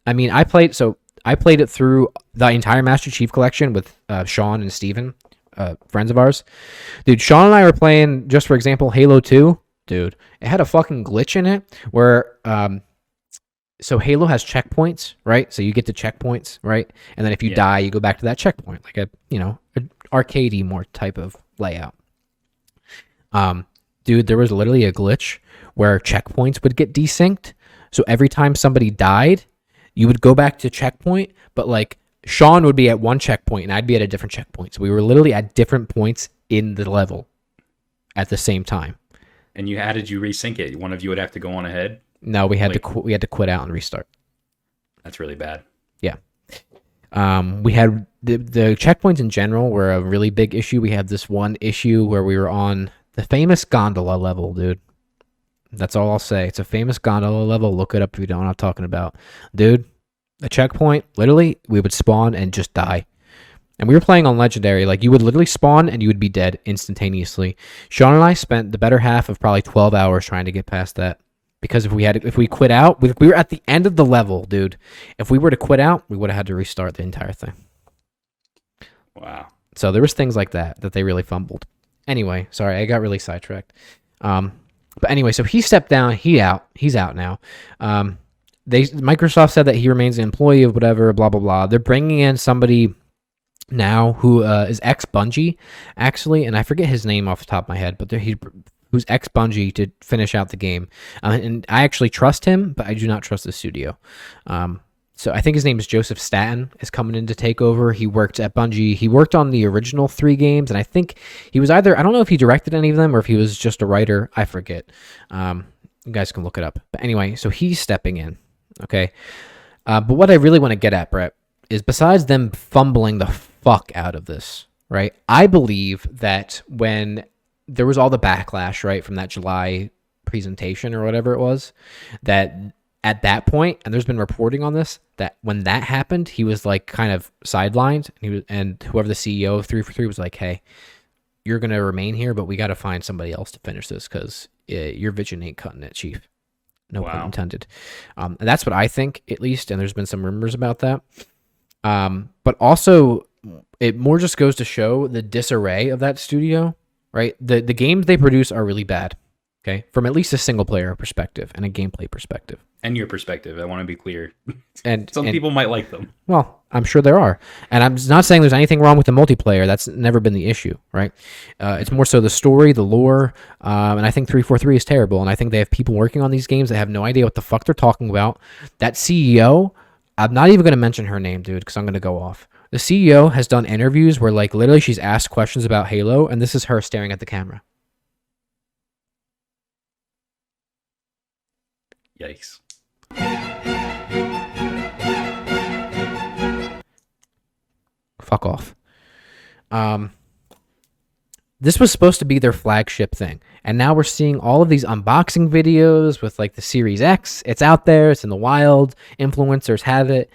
A: I mean, I played so I played it through the entire Master Chief Collection with uh, Sean and Steven, uh, friends of ours. Dude, Sean and I were playing, just for example, Halo 2. Dude, it had a fucking glitch in it where um, so Halo has checkpoints, right? So you get to checkpoints, right? And then if you
B: Yeah.
A: die, you go back to that checkpoint, like a you know, arcadey more type of layout. Um, dude, there was literally a glitch where checkpoints would get desynced. So every time somebody died, you would go back to checkpoint, but like Sean would be at one checkpoint and I'd be at a different checkpoint. So we were literally at different points in the level at the same time.
B: And you how did you resync it? One of you would have to go on ahead.
A: No, we had to qu- we had to quit out and restart.
B: That's really bad.
A: Yeah. Um, we had the the checkpoints in general were a really big issue. We had this one issue where we were on the famous gondola level, dude. That's all I'll say. It's a famous gondola level. Look it up if you don't know what I'm talking about. Dude, a checkpoint, literally, we would spawn and just die. And we were playing on legendary. Like you would literally spawn and you would be dead instantaneously. Sean and I spent the better half of probably 12 hours trying to get past that. Because if we had if we quit out, we, we were at the end of the level, dude. If we were to quit out, we would have had to restart the entire thing.
B: Wow.
A: So there was things like that that they really fumbled. Anyway, sorry, I got really sidetracked. Um, but anyway, so he stepped down. He out. He's out now. Um, they Microsoft said that he remains an employee of whatever. Blah blah blah. They're bringing in somebody now who uh, is ex Bungie, actually, and I forget his name off the top of my head, but he who's ex Bungie to finish out the game. Uh, and I actually trust him, but I do not trust the studio. Um, so I think his name is Joseph Staten is coming in to take over. He worked at Bungie. He worked on the original three games, and I think he was either I don't know if he directed any of them or if he was just a writer. I forget. Um, you guys can look it up. But anyway, so he's stepping in. Okay. Uh, but what I really want to get at, Bret, is besides them fumbling the fuck out of this, right? I believe that when there was all the backlash, right, from that July presentation or whatever it was, that at that point, and there's been reporting on this, that when that happened, he was like kind of sidelined, and he was, and whoever the CEO of Three for Three was like, "Hey, you're gonna remain here, but we got to find somebody else to finish this because uh, your vision ain't cutting it, Chief." No pun intended. Um, and that's what I think, at least. And there's been some rumors about that. Um, but also, it more just goes to show the disarray of that studio, right? The the games they produce are really bad. Okay, from at least a single player perspective and a gameplay perspective.
B: And your perspective, I want to be clear. [LAUGHS]
A: And
B: Some
A: and-
B: people might like them.
A: well, I'm sure there are, and I'm not saying there's anything wrong with the multiplayer. That's never been the issue, right? Uh, it's more so the story, the lore, um, and I think 343 is terrible. And I think they have people working on these games that have no idea what the fuck they're talking about. That CEO, I'm not even going to mention her name, dude, because I'm going to go off. The CEO has done interviews where, like, literally, she's asked questions about Halo, and this is her staring at the camera.
B: Yikes.
A: Fuck off. Um, this was supposed to be their flagship thing, and now we're seeing all of these unboxing videos with like the Series X. It's out there. It's in the wild. Influencers have it.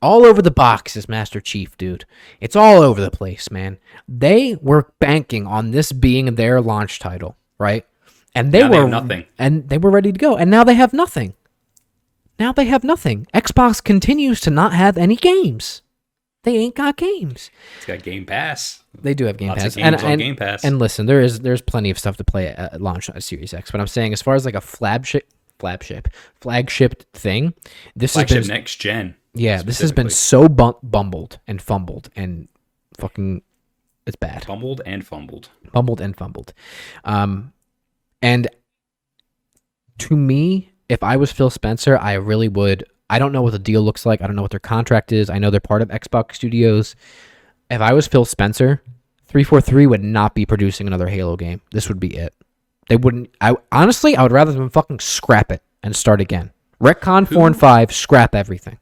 A: All over the box is Master Chief, dude. It's all over the place, man. They were banking on this being their launch title, right? And they
B: Now they
A: were
B: have nothing.
A: and they were ready to go, and now they have nothing. Now they have nothing. Xbox continues to not have any games. They ain't got games.
B: It's got Game Pass.
A: They do have Game
B: Lots of
A: Pass,
B: games
A: and,
B: on
A: and,
B: Game Pass.
A: and listen, there is there's plenty of stuff to play at, at launch on Series X. But I'm saying, as far as like a flagship, flagship, flagship thing, this
B: Flagship
A: has been
B: next gen.
A: yeah, this has been so bum- bumbled and fumbled and fucking it's bad,
B: Bumbled and fumbled.
A: bumbled and fumbled. Um, and to me, if I was Phil Spencer, I really would. I don't know what the deal looks like. I don't know what their contract is. I know they're part of Xbox Studios. If I was Phil Spencer, 343 would not be producing another Halo game. This would be it. They wouldn't. I honestly, I would rather them fucking scrap it and start again. Retcon 4 and 5, scrap everything.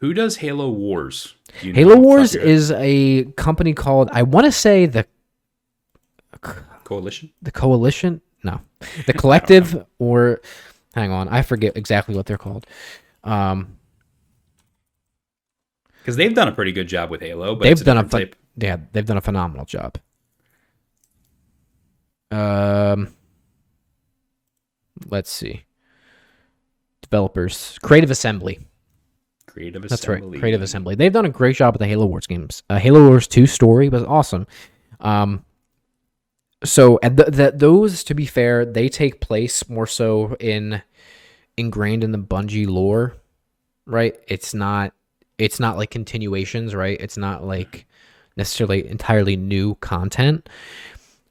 B: Who does Halo Wars? Do
A: Halo? Wars is a company called, I want to say the
B: Coalition.
A: the coalition [LAUGHS] the collective or hang on i forget exactly what they're called. Um
B: Because they've done a pretty good job with Halo, but
A: they've
B: a
A: done a ph- yeah they've done a phenomenal job. Um let's see. Developers creative assembly.
B: Creative
A: that's
B: Assembly.
A: right creative assembly. They've done a great job with the halo wars games. Uh, halo wars 2 story was awesome. Um so and th- th- those to be fair they take place more so in ingrained in the bungie lore right? It's not it's not like continuations right? It's not like necessarily entirely new content.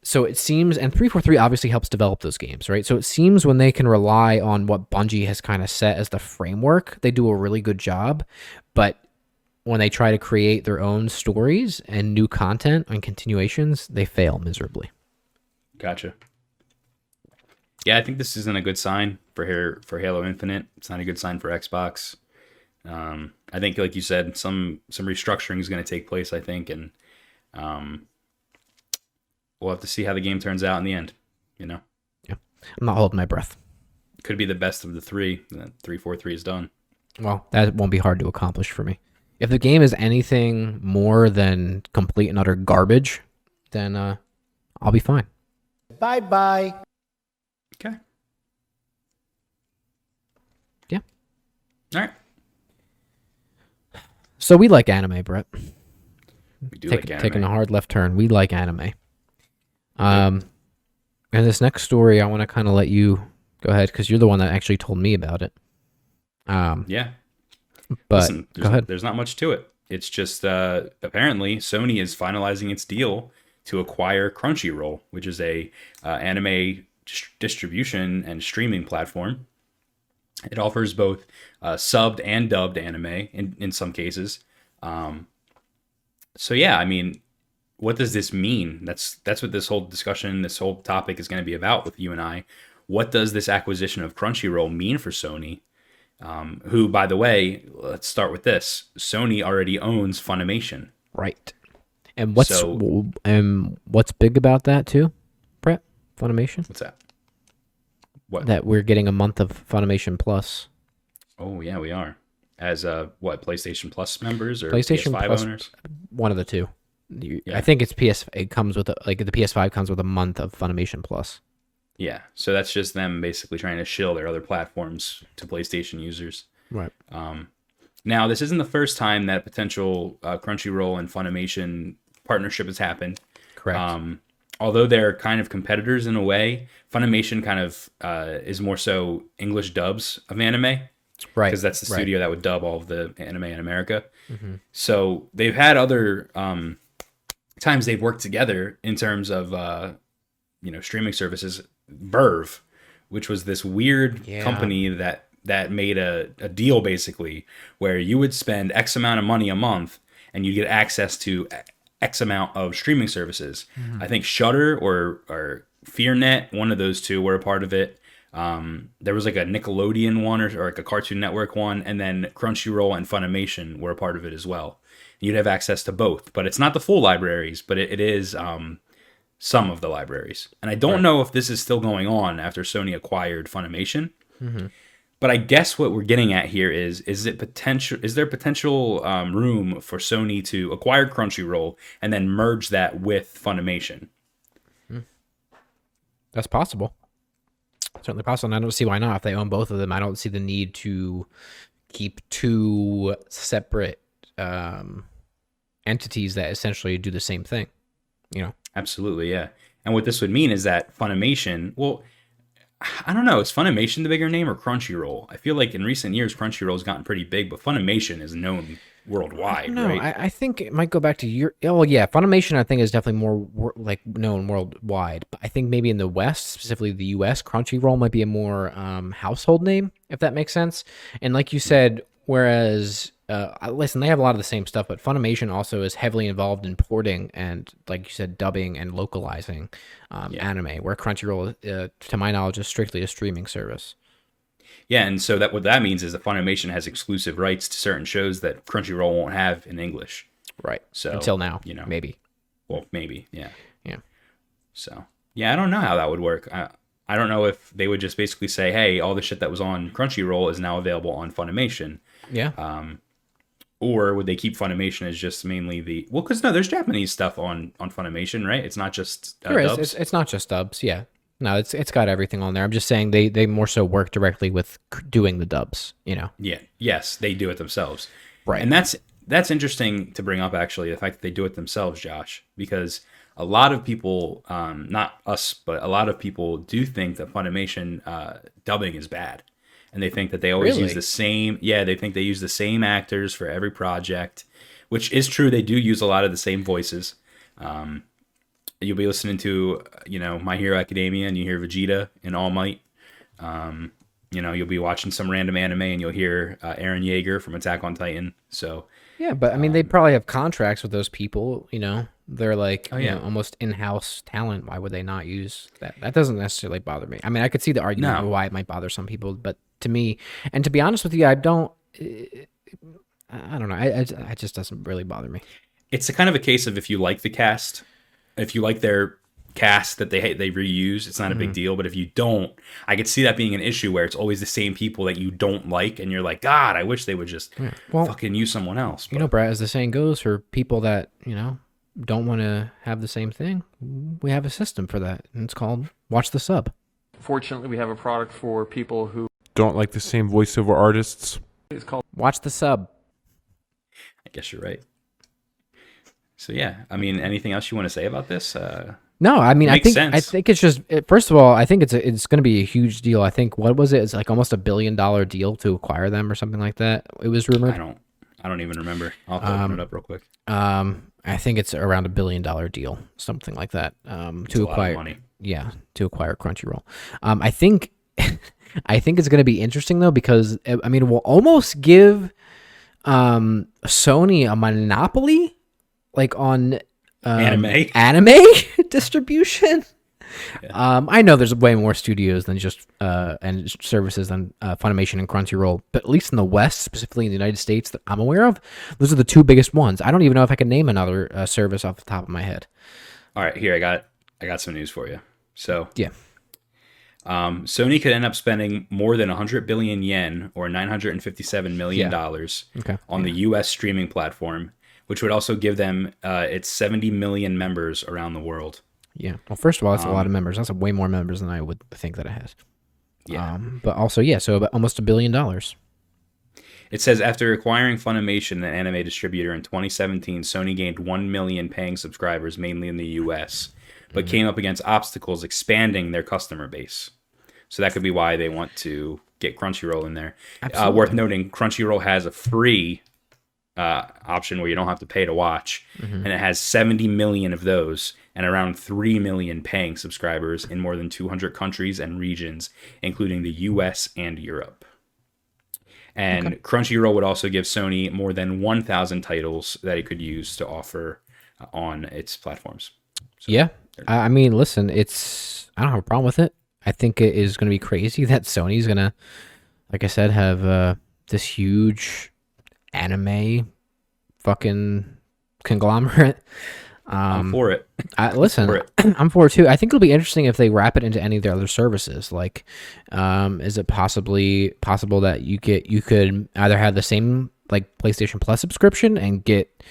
A: So it seems and 343 obviously helps develop those games right? So it seems when they can rely on what bungie has kind of set as the framework they do a really good job. But when they try to create their own stories and new content and continuations they fail miserably
B: Gotcha. Yeah, I think this isn't a good sign for Har- for Halo Infinite. It's not a good sign for Xbox. Um, I think, like you said, some some restructuring is going to take place. I think, and um, we'll have to see how the game turns out in the end. You know, Yeah,
A: i'm not holding my breath
B: could be the best of the three. Three, four, three is done.
A: well that won't be hard to accomplish for me if the game is anything more than complete and utter garbage then uh i'll be fine
D: Bye bye.
B: Okay.
A: Yeah.
B: All right.
A: so we like anime Bret
B: We do
A: Take,
B: like anime.
A: taking a hard left turn. We like anime. Um, and this next story, I want to kind of let you go ahead because you're the one that actually told me about it. Um,
B: Yeah.
A: but
B: Listen,
A: go ahead.
B: There's not much to it. It's just uh, apparently Sony is finalizing its deal to acquire Crunchyroll, which is a uh, anime dis- distribution and streaming platform. It offers both uh, subbed and dubbed anime in, in some cases. Um, so yeah, I mean, what does this mean? That's that's what this whole discussion, this whole topic is going to be about with you and I. What does this acquisition of Crunchyroll mean for Sony? Um, who, by the way, let's start with this. Sony already owns Funimation.
A: Right. And what's
B: So-
A: um what's big about that too, Bret? Funimation.
B: What's that? What?
A: That we're getting a month of Funimation Plus.
B: oh yeah, we are. As uh, what PlayStation Plus members or
A: PlayStation
B: PS5
A: Plus-
B: owners?
A: One of the two. You-
B: Yeah.
A: I think it's PS. It comes with a, like the PS5 comes with a month of Funimation Plus.
B: Yeah. So that's just them basically trying to shill their other platforms to PlayStation users.
A: Right.
B: Um, now, this isn't the first time that potential uh, Crunchyroll and Funimation partnership has happened.
A: Correct.
B: Um, although they're kind of competitors in a way, Funimation kind of uh, is more so English dubs of anime
A: right.
B: because that's the
A: right. Mm-hmm.
B: studio that would dub all of the anime in America. So they've had other um, times they've worked together in terms of uh, you know streaming services. VRV, which was this weird
A: Yeah.
B: company that that made a, a deal basically where you would spend X amount of money a month and you get access to X amount of streaming services. I think Shudder or or FearNet, one of those two, were a part of it. Um, there was like a Nickelodeon one or, or like a Cartoon Network one, and then Crunchyroll and Funimation were a part of it as well. You'd have access to both, but it's not the full libraries, but it, it is um, some of the libraries. And I don't know if this is still going on after Sony acquired Funimation. But I guess what we're getting at here is is it potential is there potential um, room for Sony to acquire Crunchyroll and then merge that with Funimation?
A: That's possible. Certainly possible. And I don't see why not. If they own both of them, I don't see the need to keep two separate um, entities that essentially do the same thing. You know,
B: Absolutely, yeah. And what this would mean is that Funimation, well, I don't know, is Funimation the bigger name or Crunchyroll? I feel like in recent years Crunchyroll's gotten pretty big, but Funimation is known worldwide,
A: no,
B: right?
A: I, I think it might go back to your. Oh, yeah, Funimation. I think is definitely more like known worldwide. But I think maybe in the West, specifically the U.S., Crunchyroll might be a more um, household name, if that makes sense. And like you said, whereas uh, listen, they have a lot of the same stuff, but Funimation also is heavily involved in porting and, like you said, dubbing and localizing um, anime. Where Crunchyroll, uh, to my knowledge, is strictly a streaming service.
B: Yeah, and so that what that means is that Funimation has exclusive rights to certain shows that Crunchyroll won't have in English.
A: Right.
B: So
A: until now,
B: you know,
A: maybe.
B: Well, maybe, yeah.
A: Yeah.
B: So yeah, I don't know how that would work. I, I don't know if they would just basically say, "Hey, all the shit that was on Crunchyroll is now available on Funimation,"
A: Yeah.
B: Or would they keep Funimation as just mainly the well? Because no, there's Japanese stuff on on Funimation, right? It's not just uh,
A: There is.
B: dubs.
A: It's, it's not just dubs. Yeah. No, it's it's got everything on there. I'm just saying they they more so work directly with doing the dubs. You know.
B: Yeah. Yes, they do it themselves.
A: Right.
B: And that's that's interesting to bring up actually, the fact that they do it themselves, Josh, because a lot of people, um, not us, but a lot of people do think that Funimation uh, dubbing is bad. And they think that they always use the same yeah, they think they use the same actors for every project, which is true. They do use a lot of the same voices. Um, you'll be listening to, you know, My Hero Academia and you hear Vegeta in All Might. Um, you know, you'll be watching some random anime and you'll hear uh, Eren Yeager from Attack on Titan. So,
A: Yeah, but I mean, they probably have contracts with those people. You know, they're like, you
B: yeah.
A: know, almost in-house talent. Why would they not use that? That doesn't necessarily bother me. I mean, I could see the argument
B: No.
A: why it might bother some people, but to me, and to be honest with you, I don't. I I don't know. I, I, it just doesn't really bother me.
B: it's a kind of a case of if you like the cast, if you like their cast that they they reuse, it's not a
A: Mm-hmm.
B: big deal. But if you don't, I could see that being an issue where it's always the same people that you don't like, and you're like, God, I wish they would just
A: Well,
B: fucking use someone else.
A: You know, Brad, as the saying goes, for people that you know don't want to have the same thing, we have a system for that, and it's called watch the sub.
E: Fortunately, we have a product for people who
F: don't like the same voiceover artists.
E: is called
A: Watch the sub.
B: I guess you're right. So yeah, I mean, anything else you want to say about this? Uh,
A: No, I mean, I
B: Makes
A: think I think it's just it, first of all, I think it's a, it's going to be a huge deal. I think what was it? It's like almost a billion dollar deal to acquire them or something like that. It was rumored.
B: I
A: rumored.
B: don't, I don't even remember. I'll have to open it up real quick.
A: Um, I think it's around a billion dollar deal, something like that. Um,
B: It's
A: to
B: a lot of
A: acquire,
B: money.
A: yeah, to acquire Crunchyroll. Um, I think, [LAUGHS] I think it's going to be interesting though because uh, I mean, we'll almost give, um, Sony a monopoly, like on um,
B: Anime?
A: anime [LAUGHS] distribution. Um, I know there's way more studios than just uh, and services than uh, Funimation and Crunchyroll, but at least in the West, specifically in the United States, that I'm aware of, those are the two biggest ones. I don't even know if I can name another uh, service off the top of my head.
B: All right, here I got I got some news for you. So
A: Yeah,
B: Um, Sony could end up spending more than 100 billion yen or 957 million
A: Yeah.
B: dollars
A: Okay.
B: on the U.S. streaming platform, which would also give them uh, its 70 million members around the world.
A: yeah. Well, first of all, that's a lot of members. That's way more members than I would think that it has.
B: Yeah.
A: Um, but also, yeah, so about almost a billion dollars.
B: It says after acquiring Funimation, an anime distributor in 2017, Sony gained 1 million paying subscribers, mainly in the US, but
A: Mm-hmm.
B: came up against obstacles expanding their customer base. So that could be why they want to get Crunchyroll in there. Uh, worth noting, Crunchyroll has a free uh, option where you don't have to pay to watch, and it has 70 million of those and around 3 million paying subscribers in more than 200 countries and regions, including the US and Europe. And Crunchyroll would also give Sony more than 1,000 titles that it could use to offer uh, on its platforms.
A: yeah, I, I mean, listen, it's I don't have a problem with it. I think it is going to be crazy [LAUGHS] that Sony's going to, like I said, have uh, this huge anime fucking conglomerate. [LAUGHS]
B: I'm
A: Um,
B: for it.
A: I, listen,
B: for it. [CLEARS THROAT]
A: I'm for it too. I think it'll be interesting if they wrap it into any of their other services. Like, um, is it possibly possible that you get you could either have the same like PlayStation Plus subscription and get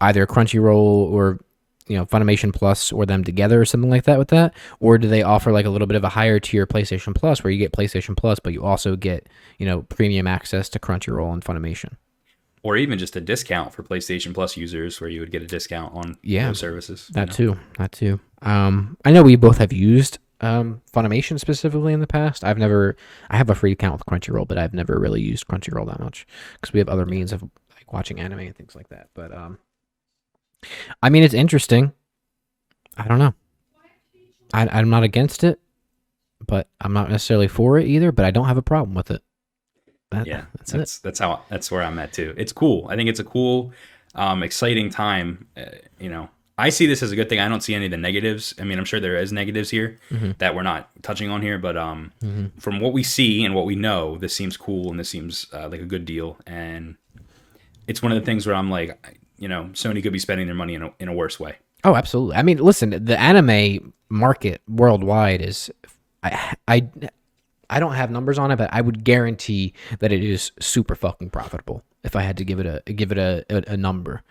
A: either Crunchyroll or you know Funimation Plus or them together or something like that with that, or do they offer like a little bit of a higher tier PlayStation Plus where you get PlayStation Plus but you also get you know premium access to Crunchyroll and Funimation?
B: Or even just a discount for PlayStation Plus users, where you would get a discount on
A: Yeah.
B: those services.
A: That
B: know?
A: too. That too. Um, I know we both have used um, Funimation specifically in the past. I've never. I have a free account with Crunchyroll, but I've never really used Crunchyroll that much because we have other means of like watching anime and things like that. But um, I mean, it's interesting. I don't know. I, I'm not against it, but I'm not necessarily for it either. But I don't have a problem with it. That-
B: yeah
A: that's,
B: that's
A: it.
B: that's how that's where i'm at too it's cool i think it's a cool um exciting time uh, you know i see this as a good thing i don't see any of the negatives i mean i'm sure there is negatives here
A: Mm-hmm.
B: that we're not touching on here but um from what we see and what we know this seems cool and this seems uh, like a good deal and it's one of the things where i'm like you know sony could be spending their money in a, in a worse way
A: Oh, absolutely. I mean, listen, the anime market worldwide is I I I don't have numbers on it, but I would guarantee that it is super fucking profitable if I had to give it a give it a a, a number.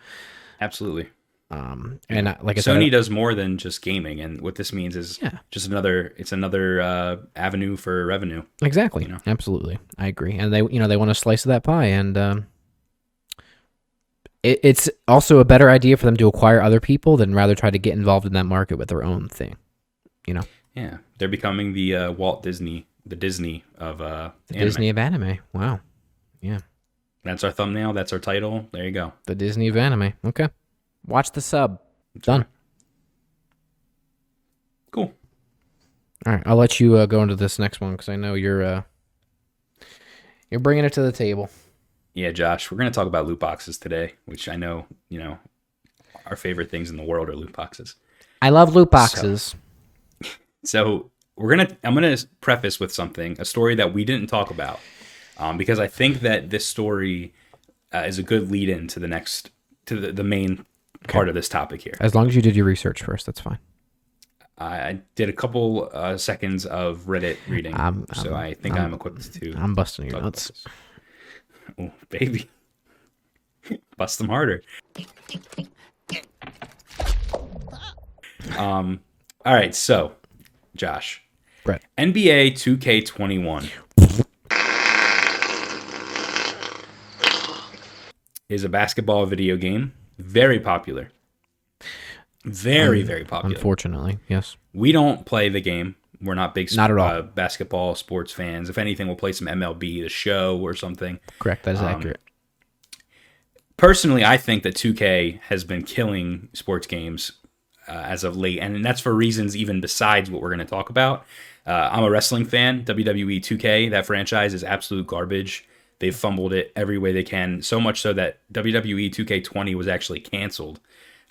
B: absolutely
A: Um, and I, like I
B: Sony
A: said,
B: does more than just gaming, and what this means is
A: Yeah.
B: just another. It's another uh, avenue for revenue.
A: exactly,
B: know.
A: absolutely, I agree. And they you know they want a slice of that pie, and um, it, it's also a better idea for them to acquire other people than rather try to get involved in that market with their own thing. You know,
B: Yeah, they're becoming the uh, Walt Disney, the Disney of uh,
A: the
B: anime.
A: Disney of anime. Wow, yeah.
B: That's our thumbnail. That's our title. There you go.
A: The Disney of anime. Okay. Watch the sub. Done.
B: Cool.
A: All right. I'll let you uh, go into this next one because I know you're uh, you're bringing it to the table.
B: Yeah, Josh, we're gonna talk about loot boxes today, which I know you know our favorite things in the world are loot boxes.
A: I love loot boxes. [LAUGHS]
B: So we're gonna I'm gonna preface with something, a story that we didn't talk about, um, because I think that this story uh, is a good lead in to the next to the, the main part of this topic here.
A: As long as you did your research first, that's fine.
B: I did a couple uh, seconds of Reddit reading, so i think
A: I'm-
B: I'm, equipped to.
A: I'm busting your nuts.
B: this. Oh, baby, bust them harder. um. All right, so Josh,
A: Bret.
B: NBA 2K21 is a basketball video game, very popular. Very, very popular.
A: Unfortunately, yes.
B: We don't play the game. We're not big
A: Not at all.
B: Uh, basketball sports fans. If anything, we'll play some MLB, the show, or something.
A: Correct. That is
B: Um,
A: accurate.
B: Personally, I think that 2K has been killing sports games uh, as of late, and that's for reasons even besides what we're going to talk about. Uh, I'm a wrestling fan. WWE 2K, that franchise is absolute garbage. They've fumbled it every way they can, so much so that WWE 2K20 was actually canceled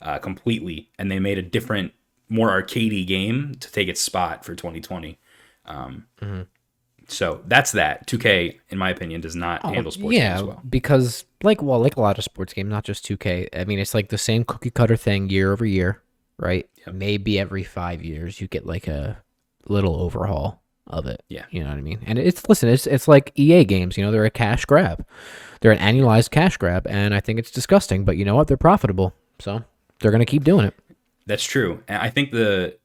B: uh, completely, and they made a different, more arcadey game to take its spot for 2020. Um, So that's that. 2K, in my opinion, does not handle sports
A: Oh, yeah,
B: games well.
A: because like well, like a lot of sports games, not just 2K. I mean, it's like the same cookie cutter thing year over year, right? Maybe every five years you get like a little overhaul of it.
B: Yeah.
A: you know what I mean. And it's listen, it's it's like EA games. You know, they're a cash grab. They're an annualized cash grab, and I think it's disgusting. But you know what? They're profitable, so they're gonna keep doing it.
B: That's true. And I think the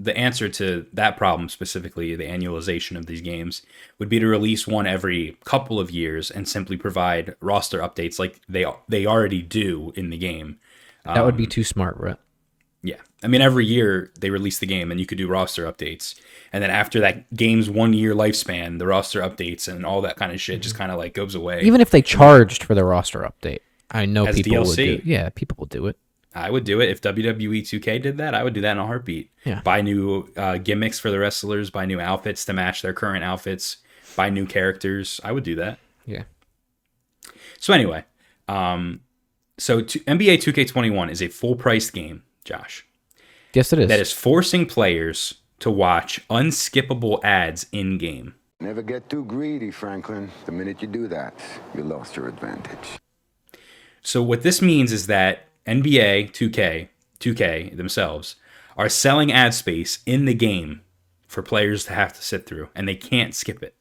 B: the answer to that problem specifically, the annualization of these games, would be to release one every couple of years and simply provide roster updates like they they already do in the game.
A: That would be
B: Um,
A: too smart, Bret.
B: Yeah. I mean every year they release the game and you could do roster updates. And then after that game's 1 year lifespan, the roster updates and all that kind of shit just kind of like goes away.
A: Even if they charged for the roster update, I know
B: As
A: people would
B: DLC.
A: do. Yeah, people will do it.
B: I would do it if WWE 2K did that. I would do that in a heartbeat.
A: Yeah.
B: Buy new uh, gimmicks for the wrestlers, buy new outfits to match their current outfits, buy new characters. I would do that.
A: Yeah.
B: So anyway, um, so to, NBA 2K21 is a full price game, Josh,
A: Yes, it is.
B: that is forcing players to watch unskippable ads in game.
G: Never get too greedy, Franklin. The minute you do that, you lost your advantage.
B: So what this means is that NBA 2K, 2K themselves are selling ad space in the game for players to have to sit through and they can't skip it.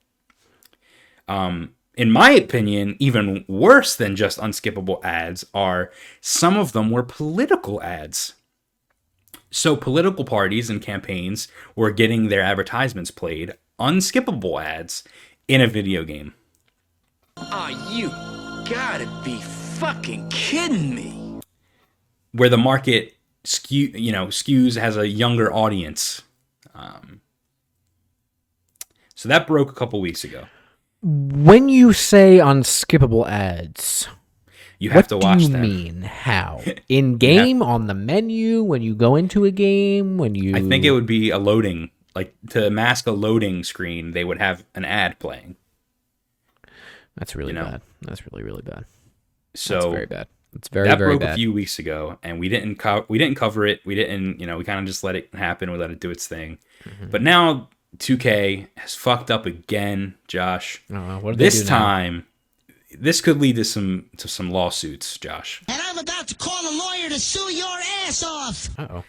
B: Um in my opinion, even worse than just unskippable ads are some of them were political ads. So political parties and campaigns were getting their advertisements played unskippable ads in a video game.
H: Oh, you gotta be fucking kidding me.
B: Where the market skew you know skews has a younger audience um, so that broke a couple weeks ago
A: When you say unskippable ads,
B: you have
A: what
B: to watch
A: do you
B: them
A: mean? How? [LAUGHS] In game, on the menu, when you go into a game, when you?
B: i think it would be a loading like to mask a loading screen they would have an ad playing
A: That's really
B: you know.
A: bad. That's really really bad.
B: so
A: That's very bad. It's very
B: that
A: very
B: broke
A: bad.
B: a few weeks ago and we didn't co- we didn't cover it we didn't you know we kind of just let it happen we let it do its thing
A: Mm-hmm.
B: but now 2k has fucked up again josh
A: Oh, what
B: this
A: do now?
B: time this could lead to some to some lawsuits josh
H: And I'm about to call a lawyer to sue your ass off.
A: Uh oh.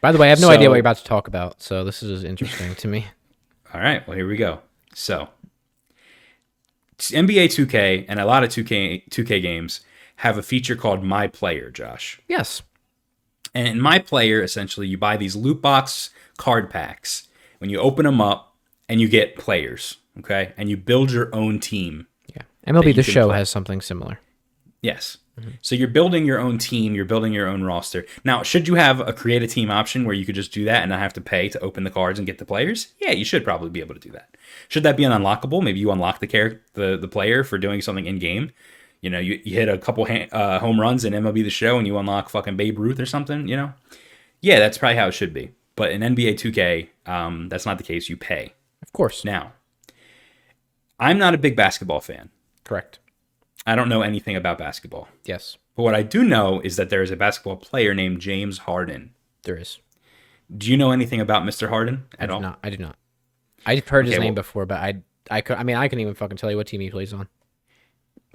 A: By the way, I have no idea what you're about to talk about, so this is interesting to me. [LAUGHS]
B: All right, well here we go. So, NBA 2K and a lot of 2K 2K games have a feature called My Player, Josh.
A: Yes.
B: And in My Player, essentially, you buy these loot box card packs. When you open them up, and you get players, okay, and you build your own team.
A: Yeah. MLB The Show
B: play.
A: has something similar.
B: Yes. Mm-hmm. So you're building your own team, you're building your own roster. Now, should you have a create a team option where you could just do that and not have to pay to open the cards and get the players? Yeah, you should probably be able to do that. Should that be an unlockable? Maybe you unlock the character, the, the player for doing something in game. You know, you, you hit a couple ha- uh, home runs in MLB the Show and you unlock fucking Babe Ruth or something. You know, yeah, that's probably how it should be. But in NBA 2K, um, that's not the case. You pay
A: Of course.
B: now. I'm not a big basketball fan.
A: Correct.
B: I don't know anything about basketball.
A: Yes,
B: But what I do know is that there is a basketball player named James Harden.
A: there is.
B: Do you know anything about Mr. Harden
A: I
B: at
A: do
B: all?
A: not. I do not. I've heard his
B: Okay,
A: name
B: well-
A: before, but I I could I mean I couldn't even fucking tell you what team he plays on.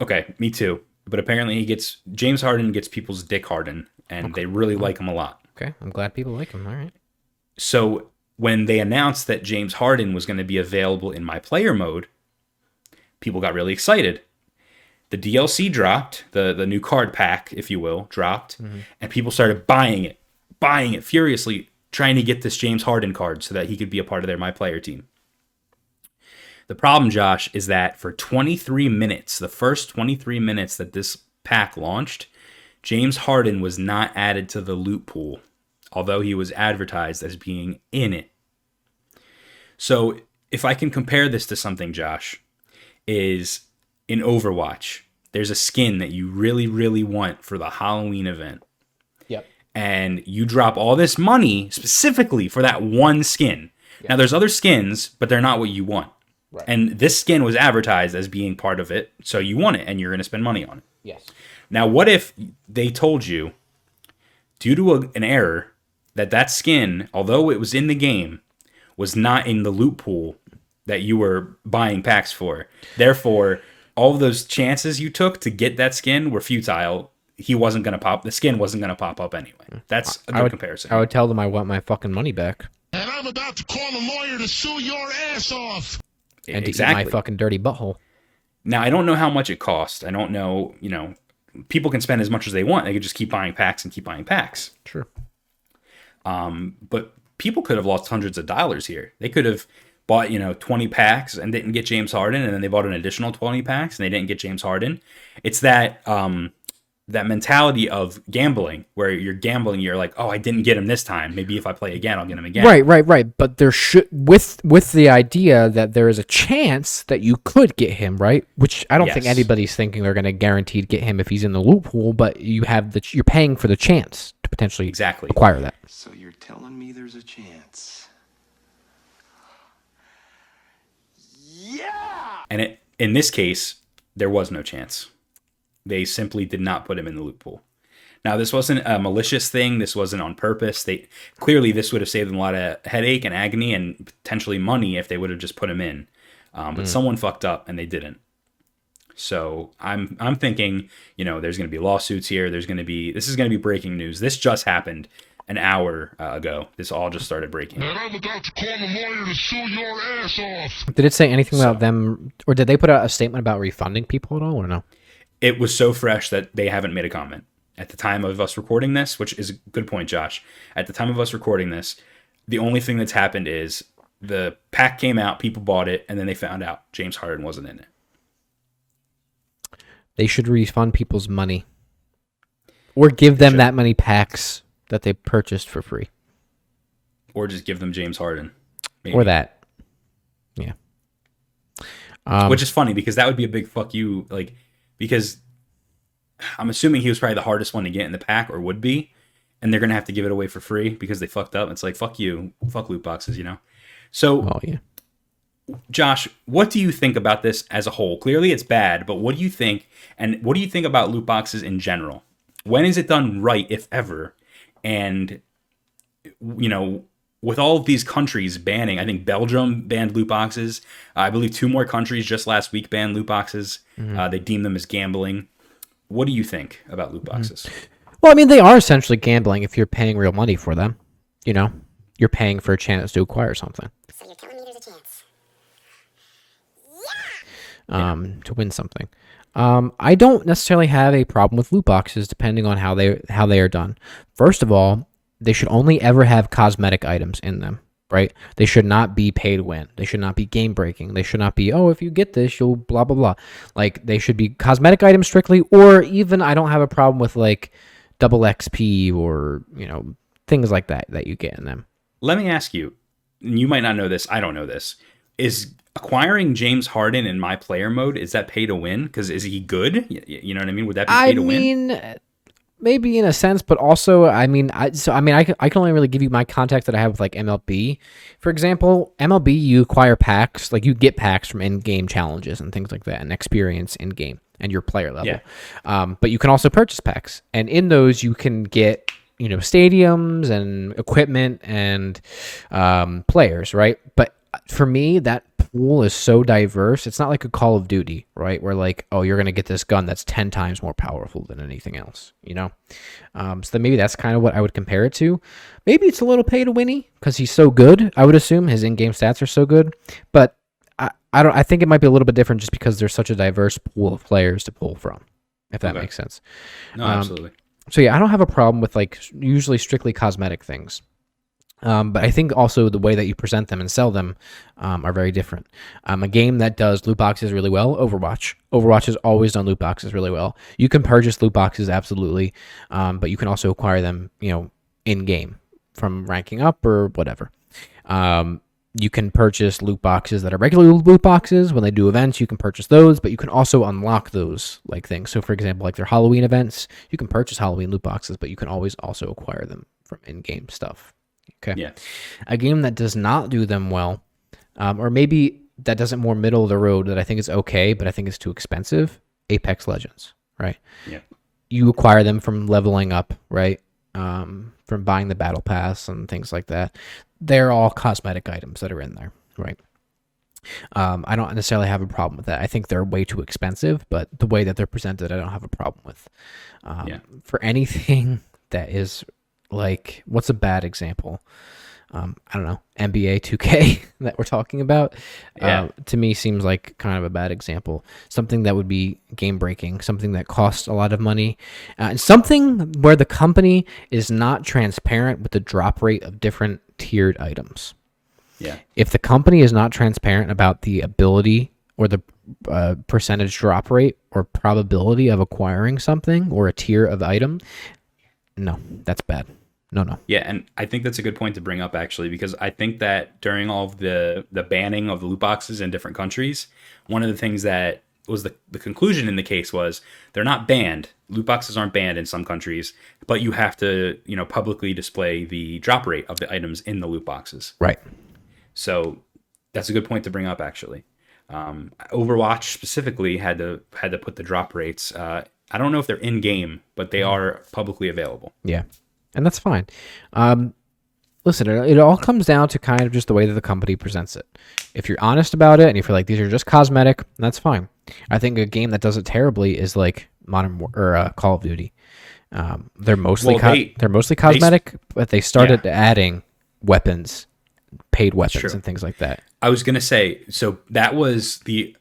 B: Okay, me too. But apparently he gets James Harden gets people's dick harden and they really mm-hmm. like him a lot.
A: Okay, I'm glad people like him. All right.
B: So when they announced that James Harden was going to be available in my player mode, people got really excited. The DLC dropped, the the new card pack, if you will, dropped, mm-hmm. and people started buying it, buying it furiously, trying to get this James Harden card so that he could be a part of their my player team. The problem, Josh, is that for 23 minutes, the first 23 minutes that this pack launched, James Harden was not added to the loot pool, although he was advertised as being in it. So, if I can compare this to something, Josh, is in Overwatch, there's a skin that you really, really want for the Halloween event.
A: Yep.
B: And you drop all this money specifically for that one skin. Now, there's other skins, but they're not what you want. And this skin was advertised as being part of it, so you want it and you're going to spend money on it.
A: Yes.
B: Now, what if they told you, due to a, an error, that that skin, although it was in the game, was not in the loot pool that you were buying packs for? Therefore, all of those chances you took to get that skin were futile. He wasn't going to pop. The skin wasn't going to pop up anyway. That's a good
A: I would,
B: comparison.
A: I would tell them I want my fucking money back
H: And I'm about to call a lawyer to sue your ass off.
A: And
B: exactly.
A: to eat my fucking dirty butthole.
B: Now I don't know how much it cost. I don't know. You know, people can spend as much as they want. They could just keep buying packs and keep buying packs.
A: Sure.
B: Um, but people could have lost hundreds of dollars here. They could have bought, you know, 20 packs and didn't get James Harden, and then they bought an additional 20 packs and they didn't get James Harden. It's that um that mentality of gambling where you're gambling, you're like, oh, I didn't get him this time. Maybe if I play again, I'll get him again.
A: Right, right, right. But there should with with the idea that there is a chance that you could get him right, which I don't think anybody's thinking they're going to guaranteed get him if he's in the loot pool. But you have the you're paying for the chance to potentially
B: Exactly.
A: acquire that.
I: So you're telling me there's a chance? Yeah.
B: And it in this case, there was no chance. They simply did not put him in the loot pool. Now, this wasn't a malicious thing. This wasn't on purpose. They clearly this would have saved them a lot of headache and agony and potentially money if they would have just put him in. Um, but someone fucked up and they didn't. So I'm I'm thinking, you know, there's going to be lawsuits here. There's going to be this is going to be breaking news. This just happened an hour uh, ago. This all just started breaking.
H: And I'm about to call a lawyer to sue your ass off.
A: Did it say anything
B: So-
A: about them, or did they put out a statement about refunding people at all, or no?
B: It was so fresh that they haven't made a comment at the time of us recording this, which is a good point, Josh. At the time of us recording this, the only thing that's happened is the pack came out, people bought it, and then they found out James Harden wasn't in it.
A: They should refund people's money, or give them that many packs that they purchased for free,
B: Or just give them James Harden. Maybe.
A: or that. Yeah. Um,
B: which is funny because that would be a big fuck you like because i'm assuming he was probably the hardest one to get in the pack or would be and they're gonna have to give it away for free because they fucked up. It's like fuck you fuck loot boxes you know? So
A: well, yeah.
B: josh what do you think about this as a whole? Clearly it's bad but what do you think and what do you think about loot boxes in general? When is it done right if ever? And you know, with all of these countries banning, I think Belgium banned loot boxes. I believe two more countries just last week banned loot boxes. Uh, they deem them as gambling. What do you think about loot boxes?
A: Well, I mean, they are essentially gambling if you're paying real money for them. You know, you're paying for a chance to acquire something.
J: So you're telling me there's a chance? Yeah.
A: um, to win something. Um, I don't necessarily have a problem with loot boxes, depending on how they how they are done. First of all, they should only ever have cosmetic items in them. Right? They should not be paid win. They should not be game breaking. They should not be oh if you get this you'll blah blah blah. Like they should be cosmetic items strictly, or even I don't have a problem with like double XP or you know things like that that you get in them.
B: Let me ask you, you might not know this, I don't know this. Is acquiring James Harden in my player mode, is that pay to win? Because is he good? Y- y- You know what I mean? Would that be pay
A: I
B: to win?
A: Maybe in a sense, but also, I mean, I so I mean, I can, I can only really give you my contact that I have with like MLB. For example, MLB, you acquire packs, like you get packs from in-game challenges and things like that, and experience in game and your player level.
B: Yeah.
A: Um, but you can also purchase packs, and in those you can get you know stadiums and equipment and um, players, right? But for me, that pool is so diverse. It's not like a Call of Duty, right? Where like, oh, you're gonna get this gun that's ten times more powerful than anything else, you know. Um, so then maybe that's kind of what I would compare it to. Maybe it's a little pay to winny because he's so good. I would assume his in-game stats are so good, but I, I don't. I think it might be a little bit different just because there's such a diverse pool of players to pull from. If that
B: Okay.
A: makes sense.
B: No,
A: um,
B: absolutely.
A: So yeah, I don't have a problem with like usually strictly cosmetic things. Um, but I think also the way that you present them and sell them um, are very different. Um, a game that does loot boxes really well, Overwatch. Overwatch has always done loot boxes really well. You can purchase loot boxes absolutely, um, but you can also acquire them, you know, in game from ranking up or whatever. Um, you can purchase loot boxes that are regular loot boxes. When they do events, you can purchase those, but you can also unlock those like things. So, for example, like their Halloween events, you can purchase Halloween loot boxes, but you can always also acquire them from in-game stuff. Okay.
B: Yeah.
A: A game that does not do them well, um, or maybe that doesn't more middle of the road that I think is okay, but I think it's too expensive. Apex Legends, right?
B: Yeah.
A: You acquire them from leveling up, right? Um, from buying the battle pass and things like that. They're all cosmetic items that are in there, right? Um, I don't necessarily have a problem with that. I think they're way too expensive, but the way that they're presented, I don't have a problem with. Um,
B: Yeah.
A: For anything [LAUGHS] that is like, what's a bad example? Um, I don't know, NBA 2K [LAUGHS] that we're talking about.
B: Yeah.
A: Uh, to me, seems like kind of a bad example. Something that would be game breaking, something that costs a lot of money, uh, and something where the company is not transparent with the drop rate of different tiered items
B: Yeah.
A: if the company is not transparent about the ability or the uh, percentage drop rate or probability of acquiring something or a tier of item, no, that's bad. No, no.
B: Yeah, and I think that's a good point to bring up actually, because I think that during all of the the banning of the loot boxes in different countries, one of the things that was the, the conclusion in the case was they're not banned. Loot boxes aren't banned in some countries, but you have to, you know, publicly display the drop rate of the items in the loot boxes.
A: Right.
B: So that's a good point to bring up actually. Um, Overwatch specifically had to had to put the drop rates. Uh, I don't know if they're in game, but they are publicly available.
A: Yeah, and that's fine. Um, listen, it, it all comes down to kind of just the way that the company presents it. If you're honest about it and you feel like these are just cosmetic, that's fine. I think a game that does it terribly is like Modern War or uh, Call of Duty. Um, they're mostly
B: Well,
A: co-
B: they-
A: they, are mostly cosmetic, but they started
B: Yeah.
A: adding weapons, paid weapons, and things like that.
B: I was gonna say, so that was the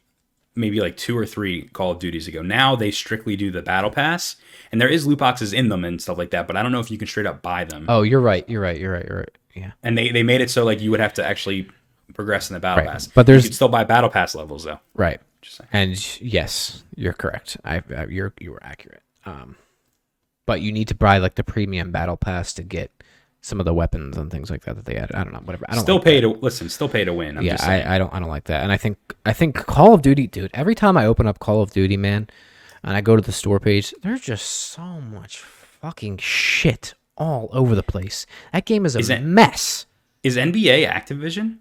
B: maybe like two or three Call of Duties ago. Now they strictly do the battle pass, and there is loot boxes in them and stuff like that. But I don't know if you can straight up buy them.
A: Oh, you're right. You're right. You're right. You're right. Yeah.
B: And they they made it so like you would have to actually progress in the battle
A: Right.
B: pass.
A: But there's-
B: you could still buy battle pass levels though.
A: Right. And yes, you're correct. I, I you're you were accurate. Um, but you need to buy like the premium battle pass to get some of the weapons and things like that that they added. I don't know, whatever. I don't
B: Still
A: like
B: pay
A: that.
B: to listen. Still pay to win. I'm
A: yeah,
B: just.
A: I, I don't I don't like that. And I think I think Call of Duty, dude. Every time I open up Call of Duty, man, and I go to the store page, there's just so much fucking shit all over the place. That game is a
B: Is it-
A: mess.
B: is NBA Activision?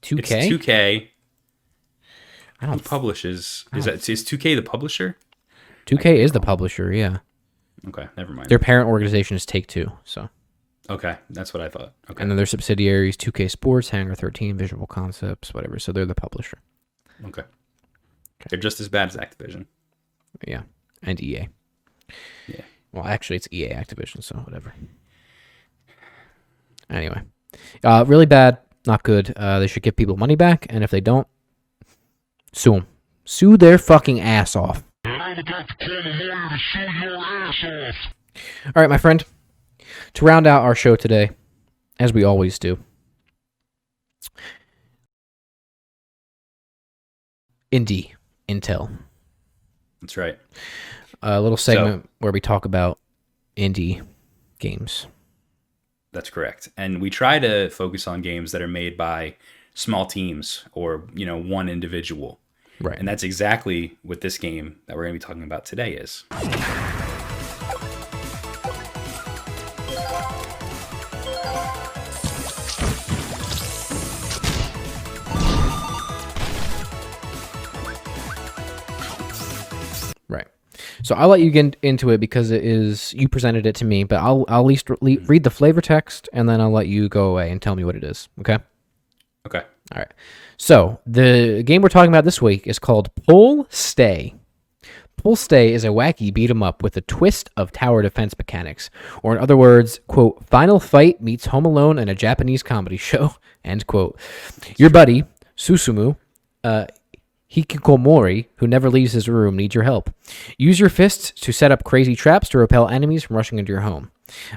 A: Two K.
B: 2K.
A: I
B: Who
A: don't.
B: publishes? Is that is 2K the publisher?
A: Two K is the publisher. Yeah,
B: Okay, never mind.
A: their parent organization is Take Two. So.
B: okay, that's what I thought. Okay,
A: And then their subsidiaries, 2K Sports, Hangar 13, Visual Concepts, whatever. So they're the publisher.
B: okay. They're just as bad as Activision.
A: Yeah. And EA.
B: Yeah.
A: Well, actually, it's EA Activision, so whatever. Anyway. Uh, really bad. Not good. Uh, they should give people money back. And if they don't, sue them. Sue their fucking ass off.
H: I'm to call a lawyer to sue your ass off.
A: All right, my friend. To round out our show today, as we always do, Indie Intel.
B: That's right.
A: a little segment where we talk about indie games.
B: That's correct. And we try to focus on games that are made by small teams or, you know, one individual.
A: Right.
B: And that's exactly what this game that we're going to be talking about today is.
A: right. So I'll let you get into it because it is you presented it to me, but I'll I'll at least re- mm-hmm. read the flavor text and then I'll let you go away and tell me what it is. Okay.
B: Okay.
A: All right. So the game we're talking about this week is called Pull Stay. Pull Stay is a wacky beat 'em up with a twist of tower defense mechanics, or in other words, quote, Final Fight meets Home Alone and a Japanese comedy [LAUGHS] show, end quote. Your buddy Susumu, uh, Hikikomori, who never leaves his room, needs your help. Use your fists to set up crazy traps to repel enemies from rushing into your home.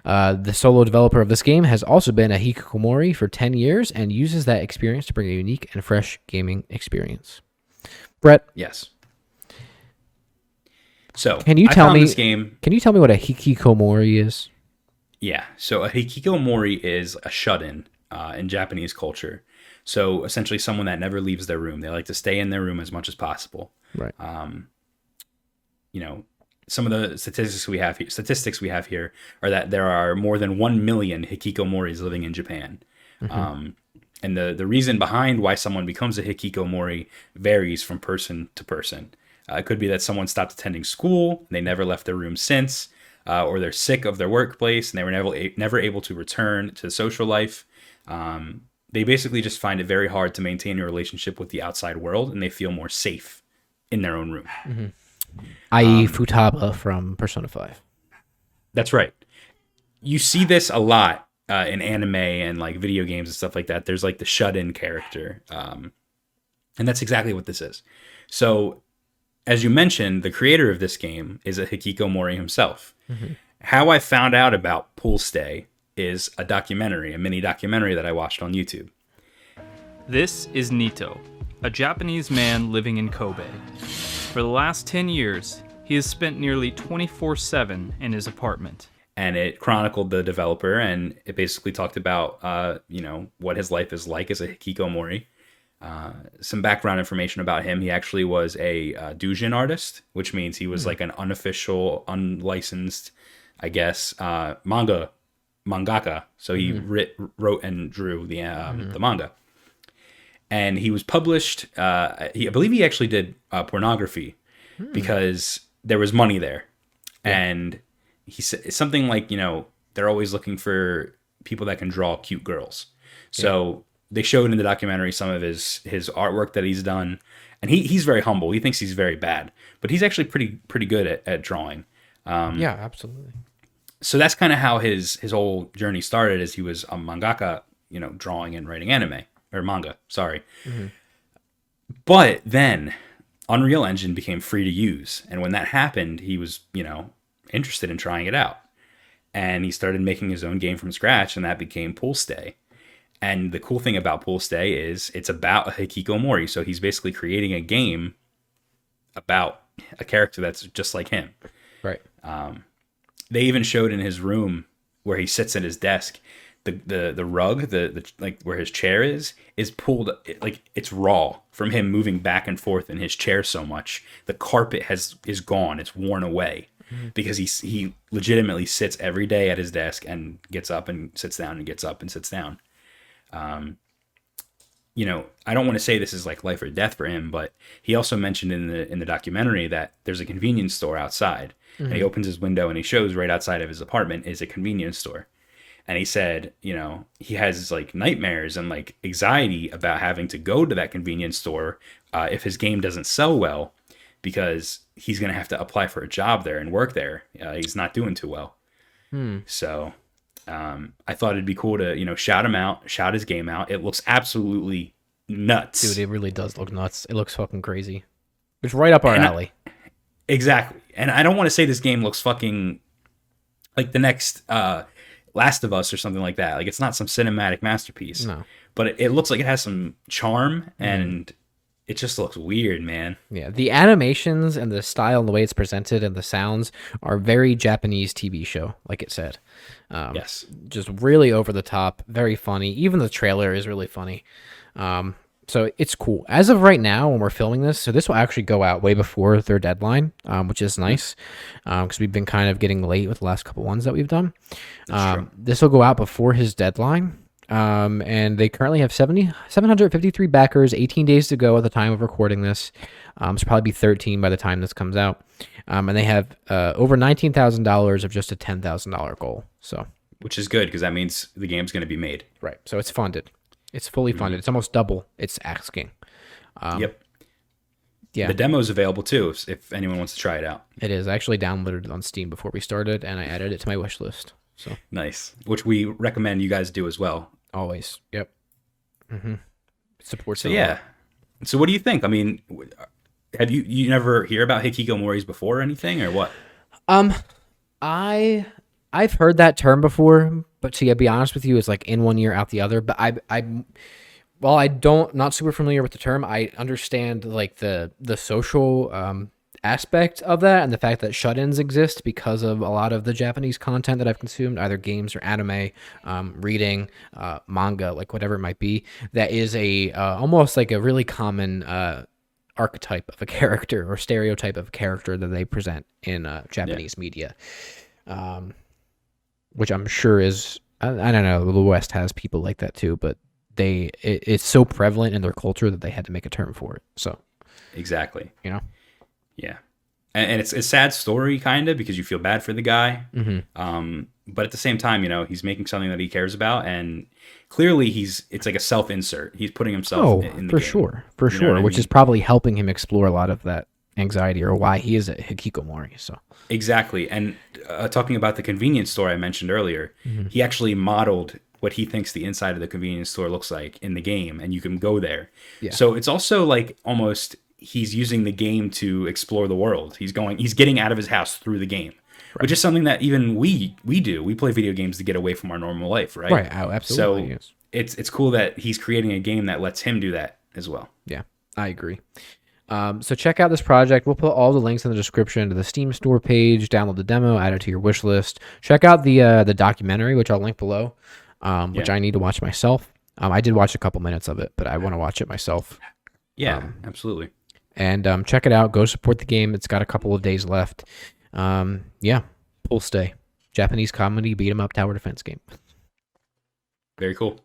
A: Uh, the solo developer of this game has also been a Hikikomori for 10 years and uses that experience to bring a unique and fresh gaming experience. Bret,
B: Yes. So,
A: can you
B: I
A: tell me
B: this game?
A: Can you tell me what a Hikikomori is?
B: Yeah. So a hikikomori is a shut-in uh, in Japanese culture. So essentially, someone that never leaves their room. They like to stay in their room as much as possible.
A: Right.
B: Um, You know, some of the statistics we have here, statistics we have here are that there are more than one million hikikomoris living in Japan. Um, and the the reason behind why someone becomes a hikikomori varies from person to person. Uh, it could be that someone stopped attending school and they never left their room since, uh, or they're sick of their workplace and they were never never able to return to social life. Um, they basically just find it very hard to maintain a relationship with the outside world, and they feel more safe in their own room.
A: I.e., Futaba from Persona 5.
B: That's right. You see this a lot uh, in anime and like video games and stuff like that. There's like the shut-in character, um, and that's exactly what this is. So, as you mentioned, the creator of this game is a Hikikomori himself. How I found out about Pull Stay is a documentary, a mini documentary that I watched on YouTube.
E: This is Nito, a Japanese man living in Kobe. For the last 10 years, he has spent nearly 24 7 in his apartment.
B: and it chronicled the developer and it basically talked about uh, you know what his life is like as a hikikomori uh, some background information about him he actually was a uh, doujin artist which means he was like an unofficial unlicensed i guess uh, manga mangaka. So he writ, wrote and drew the um, the manga and he was published uh, he, i believe he actually did uh, pornography because there was money there, and he said something like, you know, they're always looking for people that can draw cute girls. So they showed in the documentary some of his his artwork that he's done, and he he's very humble. He thinks he's very bad, but he's actually pretty pretty good at, at drawing. Um,
A: yeah, absolutely.
B: so that's kind of how his his whole journey started as he was a mangaka you know drawing and writing anime or manga sorry. Mm-hmm. But then unreal engine became free to use and when that happened he was you know interested in trying it out. And he started making his own game from scratch and that became pull stay. And the cool thing about pull stay is it's about a hikikomori so he's basically creating a game about a character that's just like him.
A: Right.
B: Um, they even showed in his room where he sits at his desk the the the rug the, the like where his chair is is pulled like it's raw from him moving back and forth in his chair so much. The carpet has is gone. It's worn away because he he legitimately sits every day at his desk and gets up and sits down and gets up and sits down. Um you know i don't want to say this is like life or death for him but he also mentioned in the in the documentary that there's a convenience store outside. And he opens his window and he shows right outside of his apartment is a convenience store and he said you know he has like nightmares and like anxiety about having to go to that convenience store uh, if his game doesn't sell well because he's going to have to apply for a job there and work there uh, he's not doing too well so um, i thought it'd be cool to you know shout him out shout his game out it looks absolutely nuts
A: Dude, it really does look nuts. It looks fucking crazy. It's right up our
B: And I-
A: alley.
B: Exactly. And I don't want to say this game looks fucking like the next uh Last of Us or something like that. Like it's not some cinematic masterpiece.
A: No.
B: But it, it looks like it has some charm and it just looks weird, man.
A: Yeah, the animations and the style and the way it's presented and the sounds are very Japanese TV show, like it said. Um,
B: Yes.
A: just really over the top, very funny. Even the trailer is really funny. Um, so it's cool. As of right now, when we're filming this, so this will actually go out way before their deadline, um, which is nice because we've been kind of getting late with the last couple ones that we've done. Um, this will go out before his deadline. Um, and they currently have 70, 753 backers, 18 days to go at the time of recording this. Um, it's probably be 13 by the time this comes out. Um, and they have uh, over $19,000 of just a $10,000 goal. So,
B: Which is good because that means the game's going to be made.
A: Right. So it's funded. It's fully funded. It's almost double it's asking.
B: yep.
A: Yeah,
B: The demo's available too if, if anyone wants to try it out.
A: it is. I actually downloaded it on Steam before we started, and I added it to my wish list. So
B: Nice. Which we recommend you guys do as well.
A: always, yep. Mm-hmm. Supports.
B: So
A: it
B: yeah.
A: lot.
B: So what do you think? I mean, have you you never hear about Hikikomori's before or anything or what?
A: Um, I I've heard that term before, but to be honest with you, it's like in one year out the other. But I I while I don't not super familiar with the term, I understand like the the social um aspect of that and the fact that shut-ins exist because of a lot of the Japanese content that I've consumed, either games or anime, um, reading, uh, manga, like whatever it might be. That is a uh, almost like a really common uh, archetype of a [LAUGHS] character or stereotype of a character that they present in uh, Japanese media, um, which I'm sure is I, I don't know the West has people like that too, but they it, it's so prevalent in their culture that they had to make a term for it. So
B: Exactly.
A: you know,
B: Yeah, and, and it's a sad story, kind of, because you feel bad for the guy.
A: Mm-hmm.
B: Um, but at the same time, you know, he's making something that he cares about, and clearly, he's it's like a self insert. He's putting himself
A: oh
B: in, in the
A: for
B: game.
A: sure, for
B: You
A: sure, which is probably helping him explore a lot of that anxiety or why he is a hikikomori. So
B: Exactly. And uh, talking about the convenience store I mentioned earlier,
A: Mm-hmm.
B: he actually modeled what he thinks the inside of the convenience store looks like in the game, and you can go there.
A: Yeah.
B: So it's also like almost he's using the game to explore the world. He's going, he's getting out of his house through the game, which is something that even we we do. We play video games to get away from our normal life, right?
A: Right, oh, absolutely,
B: So
A: yes.
B: it's it's cool that he's creating a game that lets him do that as well.
A: Yeah, I agree. Um, so check out this project. We'll put all the links in the description to the Steam store page. Download the demo, add it to your wish list. Check out the uh, the documentary, which I'll link below, um, which
B: Yeah.
A: I need to watch myself. Um, I did watch a couple minutes of it, but I want to watch it myself.
B: Yeah,
A: Um,
B: absolutely.
A: And um, check it out. Go support the game. It's got a couple of days left. Um, yeah, pull stay. Japanese comedy beat 'em up tower defense game.
B: Very cool.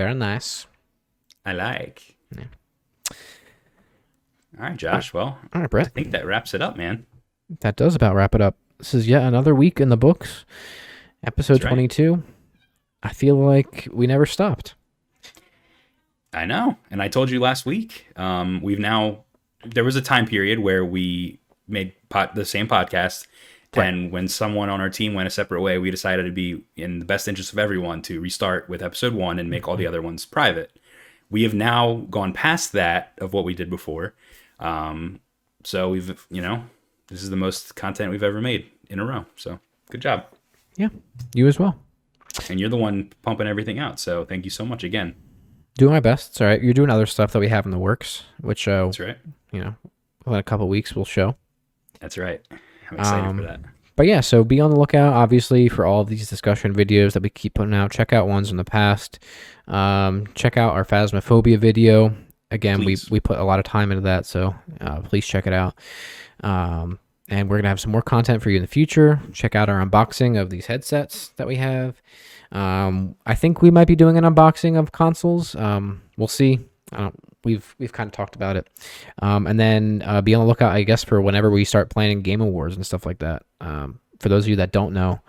A: Very nice.
B: I like. All right, Josh. Well,
A: All right,
B: Bret.
A: I
B: think that wraps it up, man.
A: That does about wrap it up. This is yet another week in the books. Episode
B: That's right.
A: 22. I feel like we never stopped.
B: I know. And I told you last week, um, we've now, there was a time period where we made pot, the same podcast. And when someone on our team went a separate way, we decided to be in the best interest of everyone to restart with episode one and make all the other ones private. We have now gone past that of what we did before. Um, so we've, you know, this is the most content we've ever made in a row. So good job.
A: Yeah. You as well.
B: And you're the one pumping everything out. So thank you so much again.
A: Doing my best. It's all right. You're doing other stuff that we have in the works, which, uh,
B: That's right.
A: you know, in a couple weeks we'll show.
B: That's right. I'm excited
A: Um,
B: for that.
A: But yeah, so be on the lookout, obviously, for all of these discussion videos that we keep putting out. Check out ones in the past. Um, check out our Phasmophobia video. Again,
B: Please.
A: we we put a lot of time into that, so uh, please check it out. Um, and we're gonna have some more content for you in the future. Check out our unboxing of these headsets that we have. Um, I think we might be doing an unboxing of consoles. Um, we'll see. I don't. We've we've kind of talked about it. Um, and then uh, be on the lookout, I guess, for whenever we start planning game awards and stuff like that. Um, for those of you that don't know,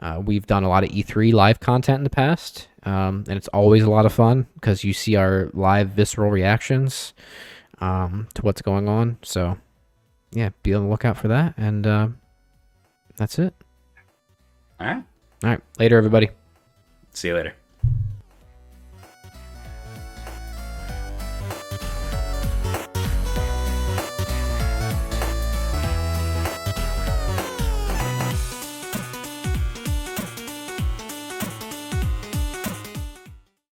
A: uh, we've done a lot of E3 live content in the past, um, and it's always a lot of fun because you see our live visceral reactions um, to what's going on. So, yeah, be on the lookout for that. And uh, that's it.
B: All right.
A: All right, later, everybody.
B: See you later.